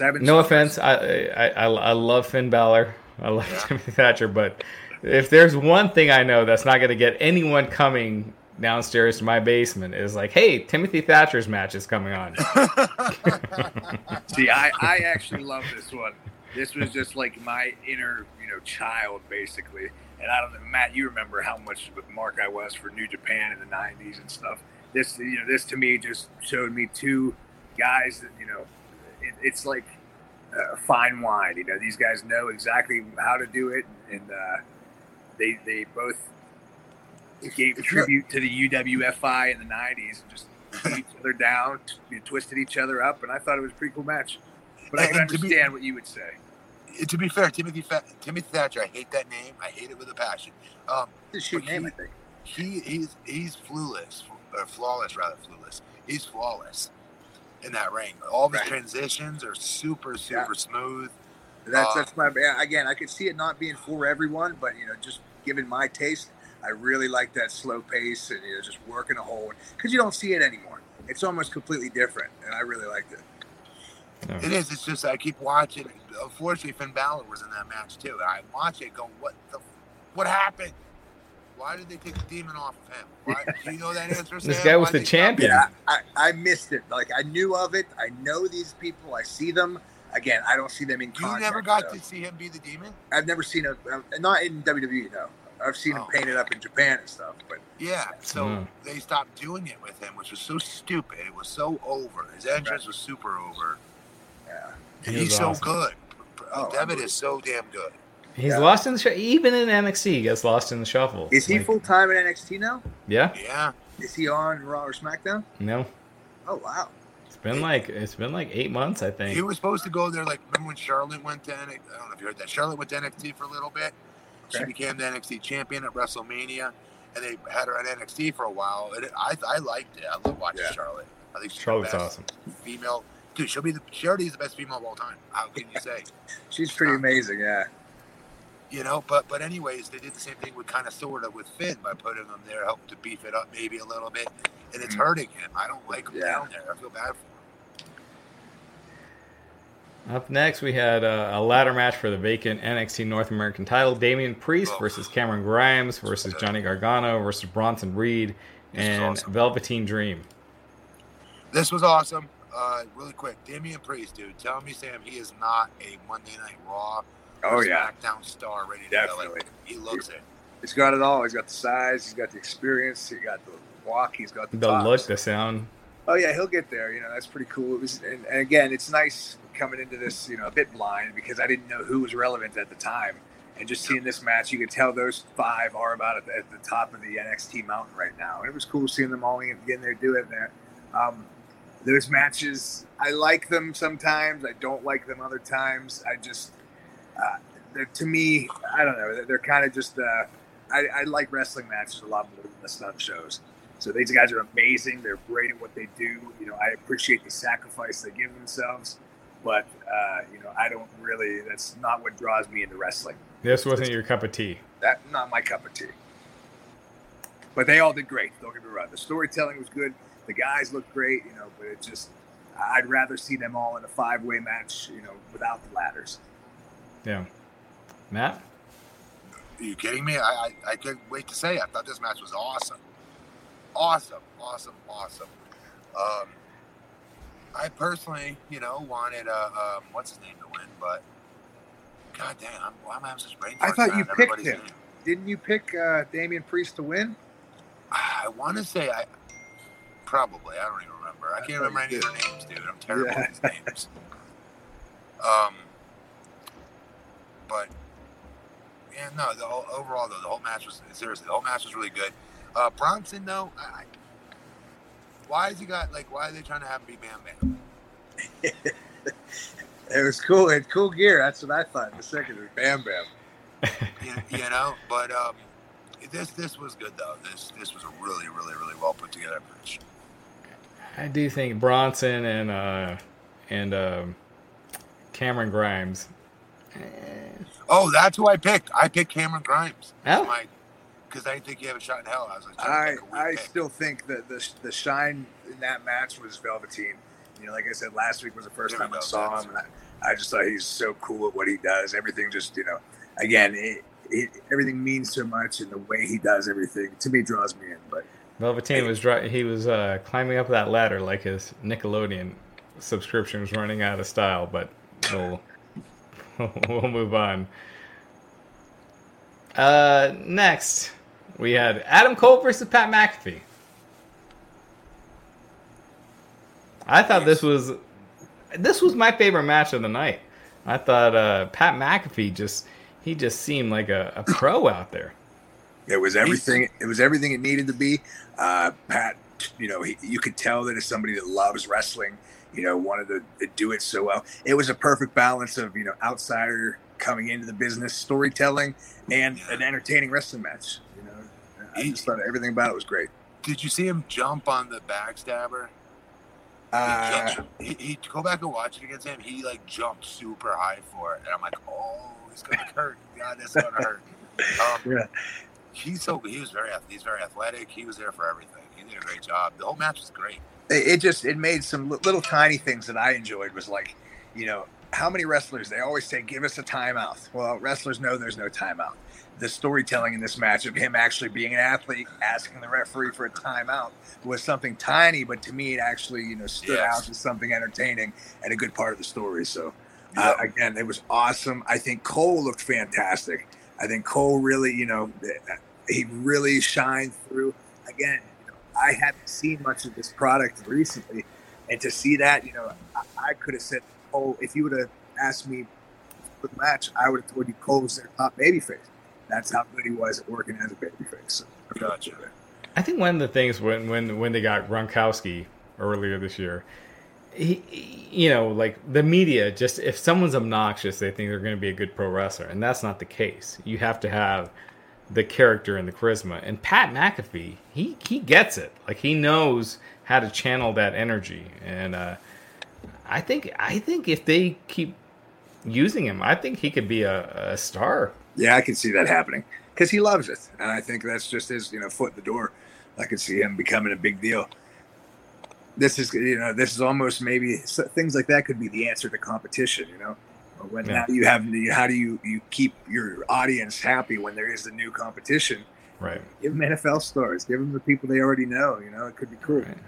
No offense, I, I, I I love Finn Balor. I love yeah. Timothy Thatcher, but if there's one thing I know that's not going to get anyone coming downstairs to my basement is like, hey, Timothy Thatcher's match is coming on. See, I, I actually love this one. This was just like my inner, you know, child, basically. And I don't know, Matt, you remember how much with Mark I was for New Japan in the '90s and stuff. This, you know, this to me just showed me two guys that, you know, it, it's like uh, fine wine. You know, these guys know exactly how to do it, and uh, they they both gave tribute to the UWFI in the '90s and just beat each other down, t- twisted each other up, and I thought it was a pretty cool match. But I can And to be- understand what you would say. To be fair, Timothy Fa- Timothy Thatcher, I hate that name. I hate it with a passion. Um, It's a shoot name, he- I think. he he's he's flawless, or flawless rather, flawless. He's flawless in that ring. All his Right. transitions are super super smooth. That's Uh, that's my yeah, again. I could see it not being for everyone, but you know, just given my taste, I really like that slow pace and you know, just working a hold because you don't see it anymore. It's almost completely different, and I really liked it. It is. It's just I keep watching. Unfortunately, Finn Balor was in that match too. I watch it, go, what the, what happened? Why did they take the demon off of him? Why, do you know that answer? This Sam? guy was Why'd the champion. Yeah, I, I missed it. Like I knew of it. I know these people. I see them. Again, I don't see them in You contact. never got so. to see him be the demon. I've never seen a uh, not in WWE. No, I've seen him Oh. painted up in Japan and stuff. But Yeah. So Mm. they stopped doing it with him, which was so stupid. It was so over. His entrance was super over. yeah, And He he's was so awesome. good. Oh, Devitt is so damn good. He's Yeah. lost in the sh- even in NXT. He gets lost in the shuffle. is he Like, full time in NXT now? Yeah. Yeah. Is he on Raw or SmackDown? No. Oh wow. It's been like it's been like eight months, I think. He think. was supposed to go there. Like, remember when Charlotte went to NXT? I don't know if you heard that. Charlotte went to NXT for a little bit. She became the NXT champion at WrestleMania, and they had her on NXT for a while. And it, I, I liked it. I love watching Yeah. Charlotte. I think she's Charlotte's the best awesome. female. Dude, she'll be the. She already is the best female of all time. How can you say? She's pretty amazing. Yeah. You know, but but anyways, they did the same thing with kind of sort of with Finn by putting him there, helping to beef it up maybe a little bit, and it's Mhm. hurting him. I don't like him Yeah. down there. I feel bad for him. Up next, we had uh, a ladder match for the vacant NXT North American title: Damian Priest Oh. versus Cameron Grimes versus Johnny Gargano versus Bronson Reed This and awesome. Velveteen Dream. This was awesome. Uh, really quick, Damian Priest, dude. Tell me, Sam, he is not a Monday Night Raw Oh or yeah. SmackDown star ready to Definitely. go. Like, he looks it. He's got it all. He's got the size. He's got the experience. He got the walk. He's got the, The chops. look, the sound. Oh yeah, he'll get there. You know, that's pretty cool. It was, and, and again, it's nice coming into this, you know, a bit blind because I didn't know who was relevant at the time. And just seeing this match, you could tell those five are about at the, at the top of the NXT mountain right now. And it was cool seeing them all in- getting there, do it. Um, those matches, I like them sometimes. I don't like them other times. I just, uh, to me, I don't know. They're, they're kind of just. Uh, I, I like wrestling matches a lot more than the stunt shows. So these guys are amazing. They're great at what they do. You know, I appreciate the sacrifice they give themselves, but uh, you know, I don't really. That's not what draws me into wrestling. This wasn't your cup of tea. That not my cup of tea. But they all did great. Don't get me wrong. The storytelling was good. The guys looked great. You know, but it just. I'd rather see them all in a five-way match. You know, without the ladders. Yeah. Matt? Are you kidding me? I, I, I couldn't wait to say. it. I thought this match was awesome. Awesome, awesome, awesome. Um, I personally, you know, wanted uh, um, what's his name to win, but god damn, I'm, why am I having such brain I thought you picked him. name? Didn't you pick uh, Damian Priest to win? I want to say I probably. I don't even remember. I I can't remember any of their names, dude. I'm terrible Yeah. with these names. Um, but yeah, no. The whole, overall, though, the whole match was seriously. The whole match was really good. Uh, Bronson, though, I, I, why has he got like? Why are they trying to have him be Bam Bam? It was cool. It had cool gear. That's what I thought. The second was Bam Bam. You, you know, but um, this this was good though. This this was a really really really well put together match. I do think Bronson and uh and um Cameron Grimes. Oh, that's who I picked. I picked Cameron Grimes. Oh. because I didn't think he had a shot in hell. I was like, I pick a weak I pick. still think that the the shine in that match was Velveteen. You know, like I said, last week was the first There time I saw him, and I, I just thought he's so cool at what he does. Everything just, you know, again, it, it, everything means so much, and the way he does everything to me draws me in. But Velveteen was dri- he was uh, climbing up that ladder like his Nickelodeon subscription was running out of style, but we'll we'll move on. Uh, next, we had Adam Cole versus Pat McAfee. I thought this was this was my favorite match of the night. I thought uh, Pat McAfee just he just seemed like a, a pro out there. It was everything. It was everything it needed to be. Uh, Pat, you know, he, you could tell that as somebody that loves wrestling, you know, wanted to, to do it so well. It was a perfect balance of you know outsider coming into the business, storytelling, and an entertaining wrestling match. You know, I just thought everything about it was great. Did you see him jump on the backstabber? Uh, he, he, go back and watch it against him. He like jumped super high for it, and I'm like, oh, it's gonna hurt. God, that's gonna hurt. Um, yeah. He's so he was very he's very athletic. He was there for everything. He did a great job. The whole match was great. It, it just it made some little tiny things that I enjoyed. Was like, you know, how many wrestlers they always say, "Give us a timeout." Well, wrestlers know there's no timeout. The storytelling in this match of him actually being an athlete, asking the referee for a timeout, was something tiny, but to me, it actually you know stood Yes. out as something entertaining and a good part of the story. So, uh, again, it was awesome. I think Cole looked fantastic. I think Cole really, you know, he really shined through. Again, I haven't seen much of this product recently, and to see that, you know, I, I could have said Cole. If you would have asked me for the match, I would have told you Cole was their top babyface. That's how good he was at working as a babyface. So, Gotcha. I think one of the things when when when they got Gronkowski earlier this year, he, he- you know, like the media just if someone's obnoxious, they think they're going to be a good pro wrestler, and that's not the case. You have to have the character and the charisma. And Pat McAfee, he he gets it. Like he knows how to channel that energy, and uh, I think I think if they keep using him, I think he could be a, a star. Yeah, I can see that happening because he loves it, and I think that's just his, you know, foot in the door. I could see him becoming a big deal. This is, you know, this is almost maybe things like that could be the answer to competition. You know, when Yeah. now you have, how do you you keep your audience happy when there is a new competition? Right. Give them NFL stars. Give them the people they already know. You know, it could be cool. Right.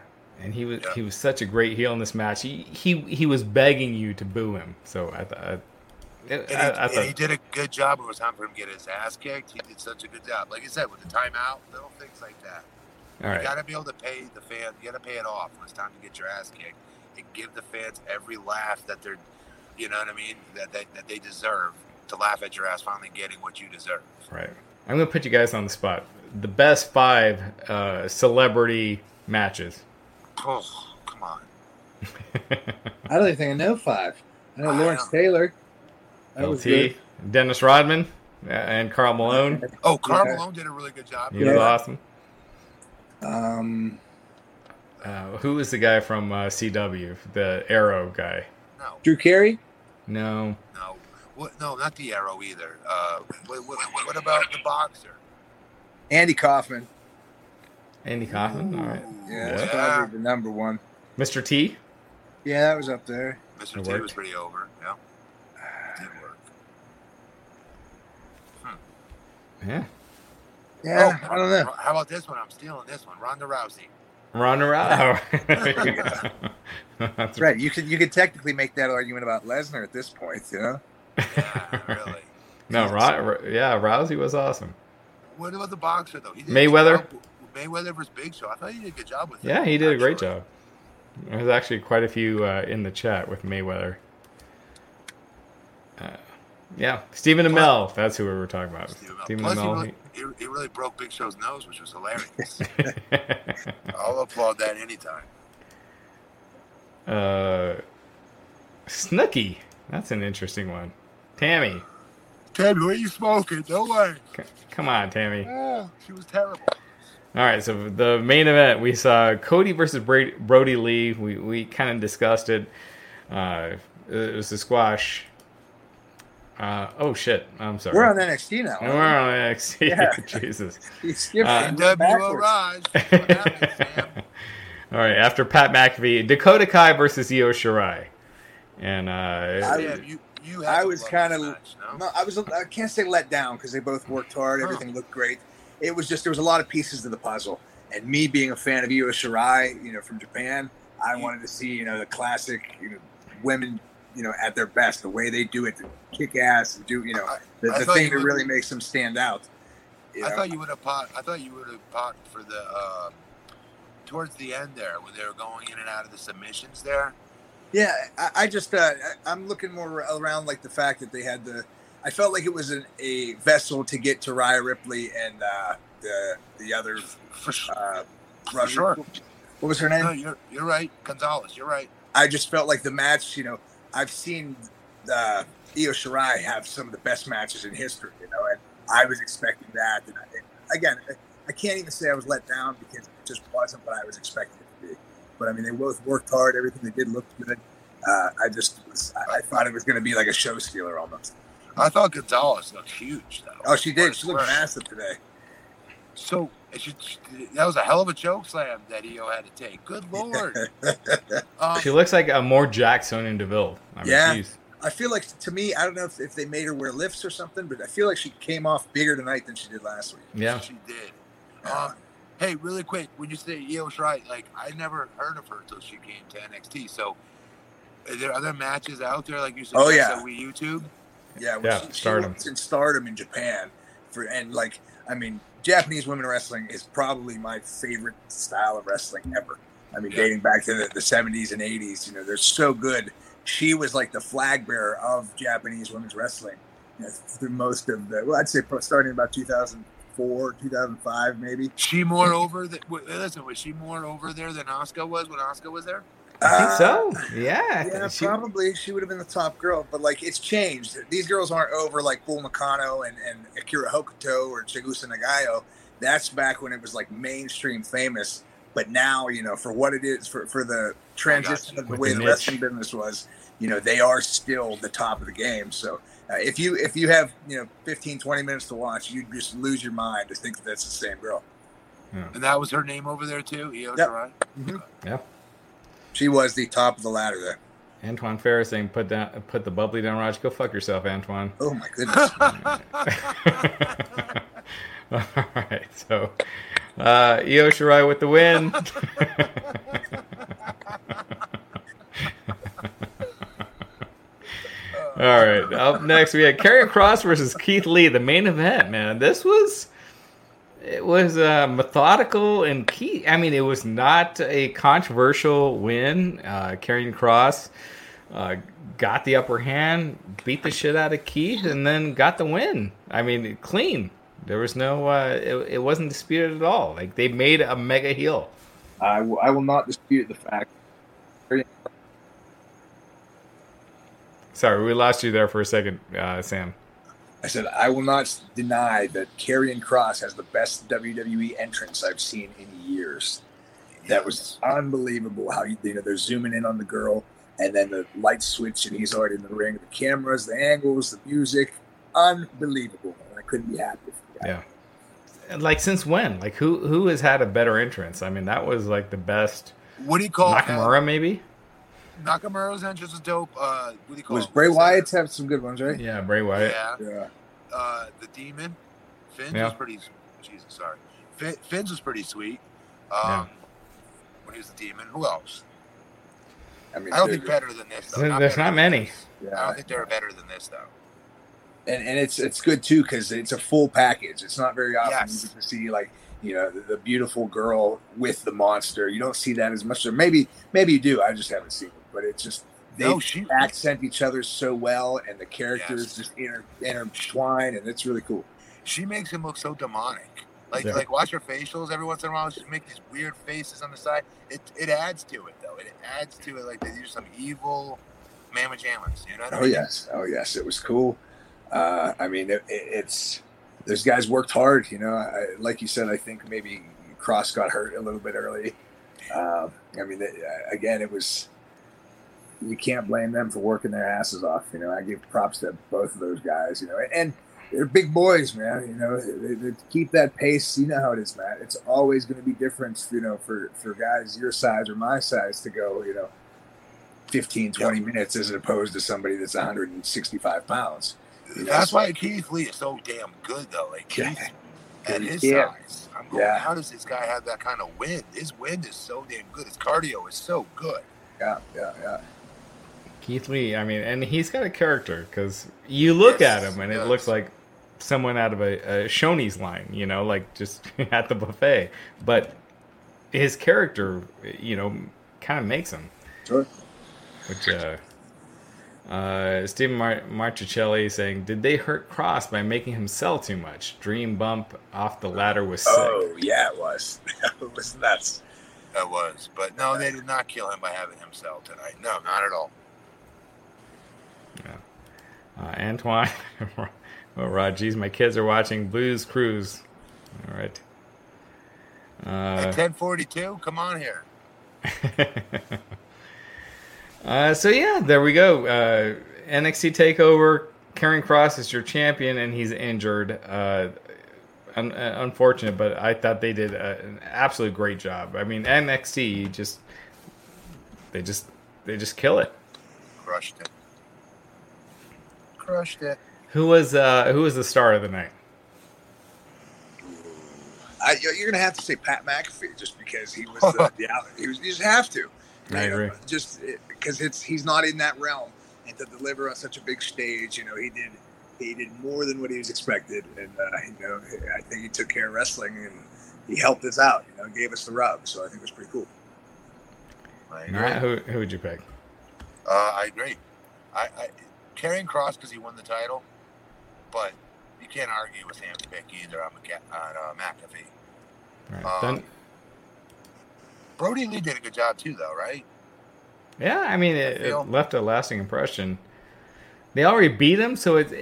And he was Yeah. he was such a great heel in this match. He he he was begging you to boo him. So I thought. I, And, he, I, I and he did a good job. It was time for him to get his ass kicked. He did such a good job. Like I said, with the timeout, little things like that. all You got to be able to pay the fans. You got to pay it off when it's time to get your ass kicked and give the fans every laugh that they're, you know what I mean, that they, that they deserve to laugh at your ass finally getting what you deserve. Right. I'm gonna put you guys on the spot. The best five uh, celebrity matches. Oh, come on. I don't even think I know five. I know I Lawrence know. Taylor. That was good. LT, Dennis Rodman, uh, and Karl Malone. Oh, Karl Yeah. Malone did a really good job. He was awesome. Um, Uh, who was the guy from uh, CW? The Arrow guy. No, Drew Carey. No. no. What, no, not the arrow either. Uh, what, what, what about the boxer? Andy Kaufman. Andy Kaufman. All right. Yeah, that's Yeah. probably the number one. Mr. T. Yeah, that was up there. Mr. It T worked. was pretty over. Yeah, did work. Yeah. Yeah, Oh, I don't know. How about this one? I'm stealing this one. Ronda Rousey. Ronda Rousey. There you go. That's That's right. You could you could technically make that argument about Lesnar at this point. You know. Yeah, really. No, Ron, yeah, Rousey was awesome. What about the boxer though? He Mayweather? good job Mayweather versus Big Show. I thought he did a good job with. It. Yeah, that, he did a great actually. job. There's actually quite a few uh, in the chat with Mayweather. Uh, yeah, Stephen Amell. That's who we were talking about. Stephen Amell. Stephen Plus, he Amell. He, he really broke Big Show's nose, which was hilarious. I'll applaud that anytime. uh, Snooki. That's an interesting one. Tammy. Tammy, what are you smoking? No way. C- Come on, Tammy. Oh, she was terrible. All right, so the main event we saw Cody versus Brady, Brodie Lee. We we kind of discussed it. Uh, it was a squash. Uh, oh shit! I'm sorry. We're on NXT now. And we're on NXT. Yeah. Jesus. He skipped Uh, NWO backwards. Raj. That's what happens, Sam. All right. After Pat McAfee, Dakota Kai versus Io Shirai, and uh, I- Sam, you, you I was kind of no? no, I was I can't say let down because they both worked hard. Everything looked great. It was just there was a lot of pieces to the puzzle, and me being a fan of Io Shirai, you know, from Japan, I wanted to see you know the classic you know women you know at their best. The way they do it, to kick ass and do you know the, I the thing that would- really makes them stand out. I know? thought you would have pot. I thought you would have pot for the uh, towards the end there when they were going in and out of the submissions there. Yeah, I, I just uh, I- I'm looking more around like the fact that they had the. I felt like it was an, a vessel to get to Rhea Ripley and uh, the the other For, s- uh, for sure. What was her name? No, you're you're right, Gonzalez. You're right. I just felt like the match. You know, I've seen uh, Io Shirai have some of the best matches in history. You know, and I was expecting that. And I, again, I can't even say I was let down because it just wasn't what I was expecting it to be. But I mean, they both worked hard. Everything they did looked good. Uh, I just was, I, I thought it was going to be like a show stealer almost. I thought Gonzalez looked huge though. Oh, she did. She looked massive today. So it should, that was a hell of a choke slam that Io had to take. Good lord. Um, She looks like a more Jack Sonya Deville. I mean, Yeah. she's- I feel like to me, I don't know if, if they made her wear lifts or something, but I feel like she came off bigger tonight than she did last week. yeah. She did. Um, hey, really quick, when you say Io Shirai, like I never heard of her until she came to NXT. So, are there other matches out there like you said? Oh, yeah. that we YouTube? Yeah, well, Yeah, she, she Stardom. was in Stardom in Japan for and like I mean, Japanese women wrestling is probably my favorite style of wrestling ever. I mean, Yeah. dating back to the, the 70s and 80s, you know, they're so good. She was like the flag bearer of Japanese women's wrestling you know, through most of the well, I'd say starting about 2004, 2005, maybe. She more over the listen. Was she more over there than Asuka was when Asuka was there? I think Uh, so. Yeah. Yeah, She- probably she would have been the top girl, but like it's changed. These girls aren't over like Bull Nakano and, and Akira Hokuto or Chigusa Nagayo. That's back when it was like mainstream famous. But now, you know, for what it is, for, for the transition you. of the With way the the, wrestling business was, you know, they are still the top of the game. So uh, if you if you have you know 15, 20 minutes to watch, you'd just lose your mind to think that that's the same girl. And that was her name over there too. Io Yep. Shirai. yeah. She was the top of the ladder there. Antoine Ferris saying put down put the bubbly down, Raj. Go fuck yourself, Antoine. Oh my goodness. All right, so uh, Io Shirai with the win. All right, up next we had Karrion Kross versus Keith Lee, the main event. Man, this was it was uh, methodical and Keith. I mean, it was not a controversial win. Uh, Karrion Kross uh, got the upper hand, beat the shit out of Keith, and then got the win. I mean, clean. There was no. Uh, it, it wasn't disputed at all. Like they made a mega heel. I will, I will not dispute the fact. Sorry, we lost you there for a second, uh, Sam. I said I will not deny that Karrion Kross has the best WWE entrance I've seen in years. That was unbelievable. How you, you know they're zooming in on the girl, and then the light switch, and he's already in the ring. The cameras, the angles, the music, unbelievable. And I couldn't be happier. For the. Yeah. Like since when? Like who who has had a better entrance? I mean, that was like the best. what do you call Nakamura, maybe. Nakamura's entrance was dope. Uh, what do you call Was it? Bray What's that? Wyatt's have some good ones, right? Yeah, Bray Wyatt. Yeah. Yeah. Uh, the demon. Finn's Yeah. was pretty. Jesus, sorry. Fin, Finn's was pretty sweet. Um, Yeah. When he was the demon, who else? I mean, I don't they're- think better than this. Though. There's better not many. this. I don't think they're better than this though. and and it's it's good too because it's a full package. It's not very often Yes. you get to see like you know the, the beautiful girl with the monster. You don't see that as much. Or maybe maybe you do. I just haven't seen it, but it's just they No, she. accent each other so well, and the characters Yes. just inter, intertwine, and it's really cool. She makes him look so demonic. Like Yeah. like watch her facials every once in a while. She make these weird faces on the side. It it adds to it though. It adds to it like they do some evil mamma jammas. You know what I Oh mean? yes, oh yes, it was cool. Uh, I mean, it, it, it's those guys worked hard. You know, I, like you said, I think maybe Kross got hurt a little bit early. Um, I mean, it, again, it was you can't blame them for working their asses off. You know, I give props to both of those guys. You know, and they're big boys, man. You know, they, they keep that pace. You know how it is, Matt. It's always going to be different. You know, for for guys your size or my size to go. You know. 15 20 minutes as opposed to somebody that's 165 pounds You know, That's so- why Keith Lee is so damn good though. Like Yeah. Keith at his Yeah. size. I'm going, Yeah. how does this guy have that kind of wind? His wind is so damn good. His cardio is so good. yeah yeah yeah Keith Lee. I mean, and he's got a character because you look Yes, at him and it does. looks like someone out of a, a Shoney's line, you know, like just at the buffet. But his character, you know, kind of makes him. Sure. Which, uh, uh, Stephen Mar- Marticelli saying, did they hurt Kross by making him sell too much? Dream bump off the ladder was sick. Oh yeah, it was. it was nuts. That was. But no, they did not kill him by having him sell tonight. No, not at all. Uh, Antoine, oh, Rod, geez, my kids are watching Blue's Clues. All right. At Uh, 1042, come on here. uh, so yeah, there we go. Uh, NXT Takeover. Karrion Kross is your champion, and he's injured. Uh, un- uh, unfortunate, but I thought they did a, an absolute great job. I mean, NXT just they just they just kill it. Crushed it. Crushed it. Who was uh, who was the star of the night? I, you're gonna have to say Pat McAfee just because he was the, the he was. You just have to. I You know, agree. Just because it's he's not in that realm, and to deliver on such a big stage, you know, he did he did more than what he was expected, and uh, you know, I think he took care of wrestling and he helped us out. You know, gave us the rub, so I think it was pretty cool. I agree. Matt, who who would you pick? Uh, I agree. I, I Karrion Kross because he won the title, but you can't argue with Sam's pick either on, McCa- on uh, McAfee. All right, Um, then, Brody Lee did a good job too, though, right? yeah, I mean, it, feel- it left a lasting impression. They already beat him, so it's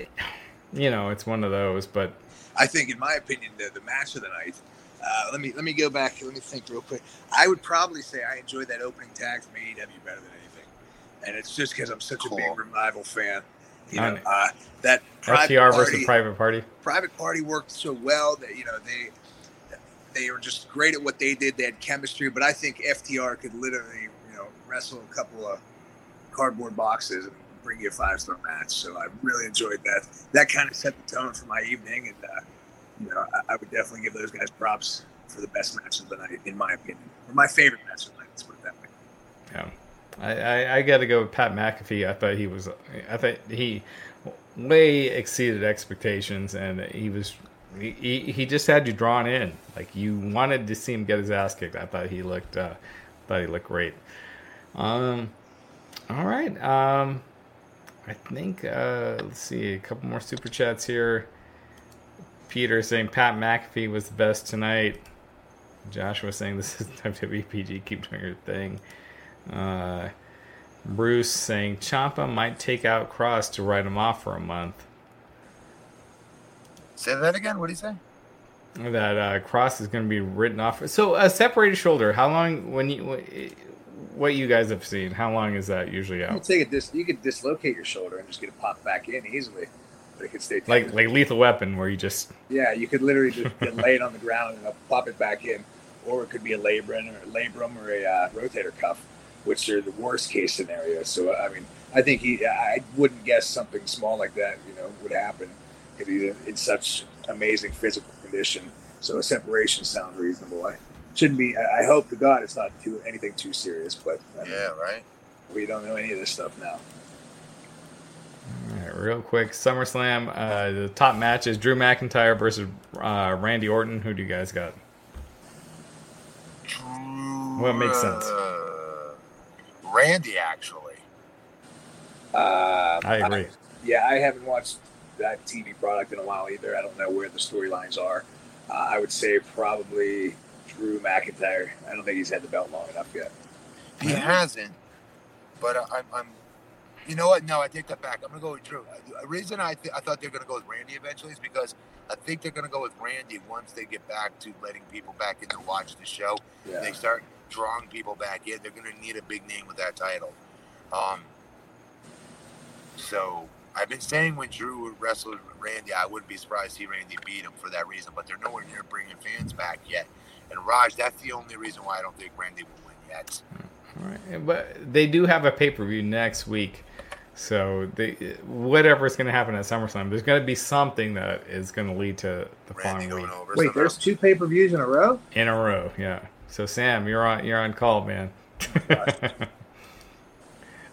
you know it's one of those. But I think, in my opinion, the, the match of the night. Uh, let me let me go back. Let me think real quick. I would probably say I enjoyed that opening tag from AEW better than anything, and it's just because I'm such Cool. a big revival fan. You know, uh, that private FTR party, versus Private Party. private party worked so well that you know they they were just great at what they did. They had chemistry, but I think FTR could literally you know wrestle a couple of cardboard boxes and bring you a five star match. So I really enjoyed that. That kind of set the tone for my evening, and uh, you know I, I would definitely give those guys props for the best match of the night, in my opinion, or my favorite match of the night. Let's put it that way. Yeah, I, I, I got to go with Pat McAfee. I thought he was, I thought he way exceeded expectations, and he was, he, he just had you drawn in. Like you wanted to see him get his ass kicked. I thought he looked, uh, thought he looked great. Um, all right. Um, I think uh, let's see a couple more super chats here. Peter saying Pat McAfee was the best tonight. Joshua saying this is WWPG. Keep doing your thing. Uh, Bruce saying Ciampa might take out Kross to write him off for a month. Say that again. What do you say? That uh, Kross is going to be written off. So a separated shoulder. How long? When you what you guys have seen? How long is that usually You out? take it dis- you could dislocate your shoulder and just get it popped back in easily, but it could stay Like like Lethal Weapon, where you just Yeah, you could literally just get laid on the ground and uh, pop it back in, or it could be a labrum or a labrum or a uh, rotator cuff, which are the worst case scenarios. So I mean, I think he, I wouldn't guess something small like that, you know, would happen if he's in, in such amazing physical condition. So a separation sounds reasonable. I shouldn't be. I I hope to God it's not too anything too serious, but I mean, Yeah, right. we don't know any of this stuff now. All right, real quick. SummerSlam. Uh, the top match is Drew McIntyre versus uh, Randy Orton. Who do you guys got? Drew. What makes sense? Uh, Randy, actually. Uh, I agree. Yeah, I haven't watched that TV product in a while either. I don't know where the storylines are. Uh, I would say probably Drew McIntyre. I don't think he's had the belt long enough yet. He hasn't, but I, I'm, I'm. You know what? No, I take that back. I'm gonna go with Drew. The reason I th- I thought they're gonna go with Randy eventually is because I think they're gonna go with Randy once they get back to letting people back in to watch the show. Yeah. They start drawing people back in. They're gonna need a big name with that title. Um. So I've been saying when Drew wrestled Randy, I wouldn't be surprised to see Randy beat him for that reason. But they're nowhere near bringing fans back yet. And Raj, that's the only reason why I don't think Randy will win yet. All right, but they do have a pay per view next week, so they whatever's going to happen at SummerSlam, there's going to be something that is going to lead to the Randy following week over. Wait, somehow. there's two pay per views in a row. in a row. Yeah. So Sam, you're on you're on call, man.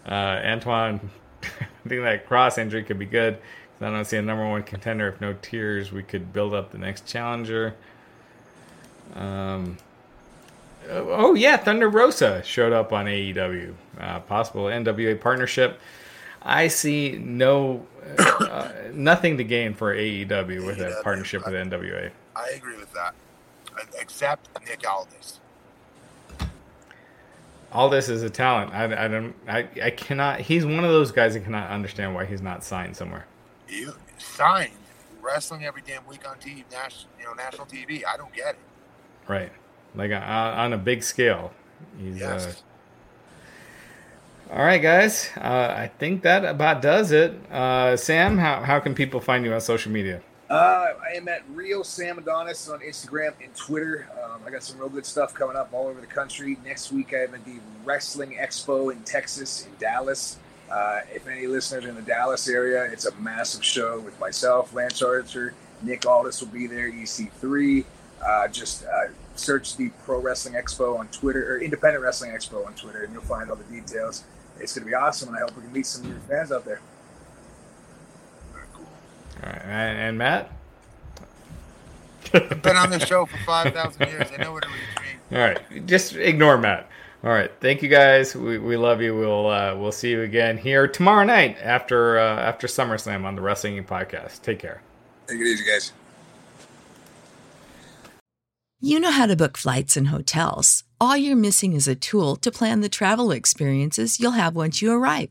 Uh, Antoine, I think that Kross injury could be good. I don't see a number one contender. If no tears, we could build up the next challenger. Um, oh yeah, Thunder Rosa showed up on AEW. Uh, possible NWA partnership. I see no uh, nothing to gain for AEW with a partnership with NWA. I agree with that, except Nick Aldis. Aldis is a talent. I, I don't. I, I cannot. He's one of those guys that cannot understand why he's not signed somewhere. You signed wrestling every damn week on TV, national, you know, national TV. I don't get it. Right, like uh, on a big scale. He's, yes. Uh, all right, guys. Uh, I think that about does it. Uh, Sam, how, how can people find you on social media? Uh, I am at Rio Sam Adonis on Instagram and Twitter. Um, I got some real good stuff coming up all over the country. Next week, I am at the Wrestling Expo in Texas, in Dallas. Uh, if any listeners in the Dallas area, it's a massive show with myself, Lance Archer, Nick Aldis will be there, EC3. Uh, just uh, search the Pro Wrestling Expo on Twitter or Independent Wrestling Expo on Twitter, and you'll find all the details it's going to be awesome, and I hope we can meet some your fans out there. All right, and Matt. I've been on this show for five thousand years. I know what it means. All right, just ignore Matt. All right, thank you guys. We, we love you. We'll uh, we'll see you again here tomorrow night after uh, after SummerSlam on the Wrestling Podcast. Take care. Take it easy, guys. You know how to book flights and hotels. All you're missing is a tool to plan the travel experiences you'll have once you arrive.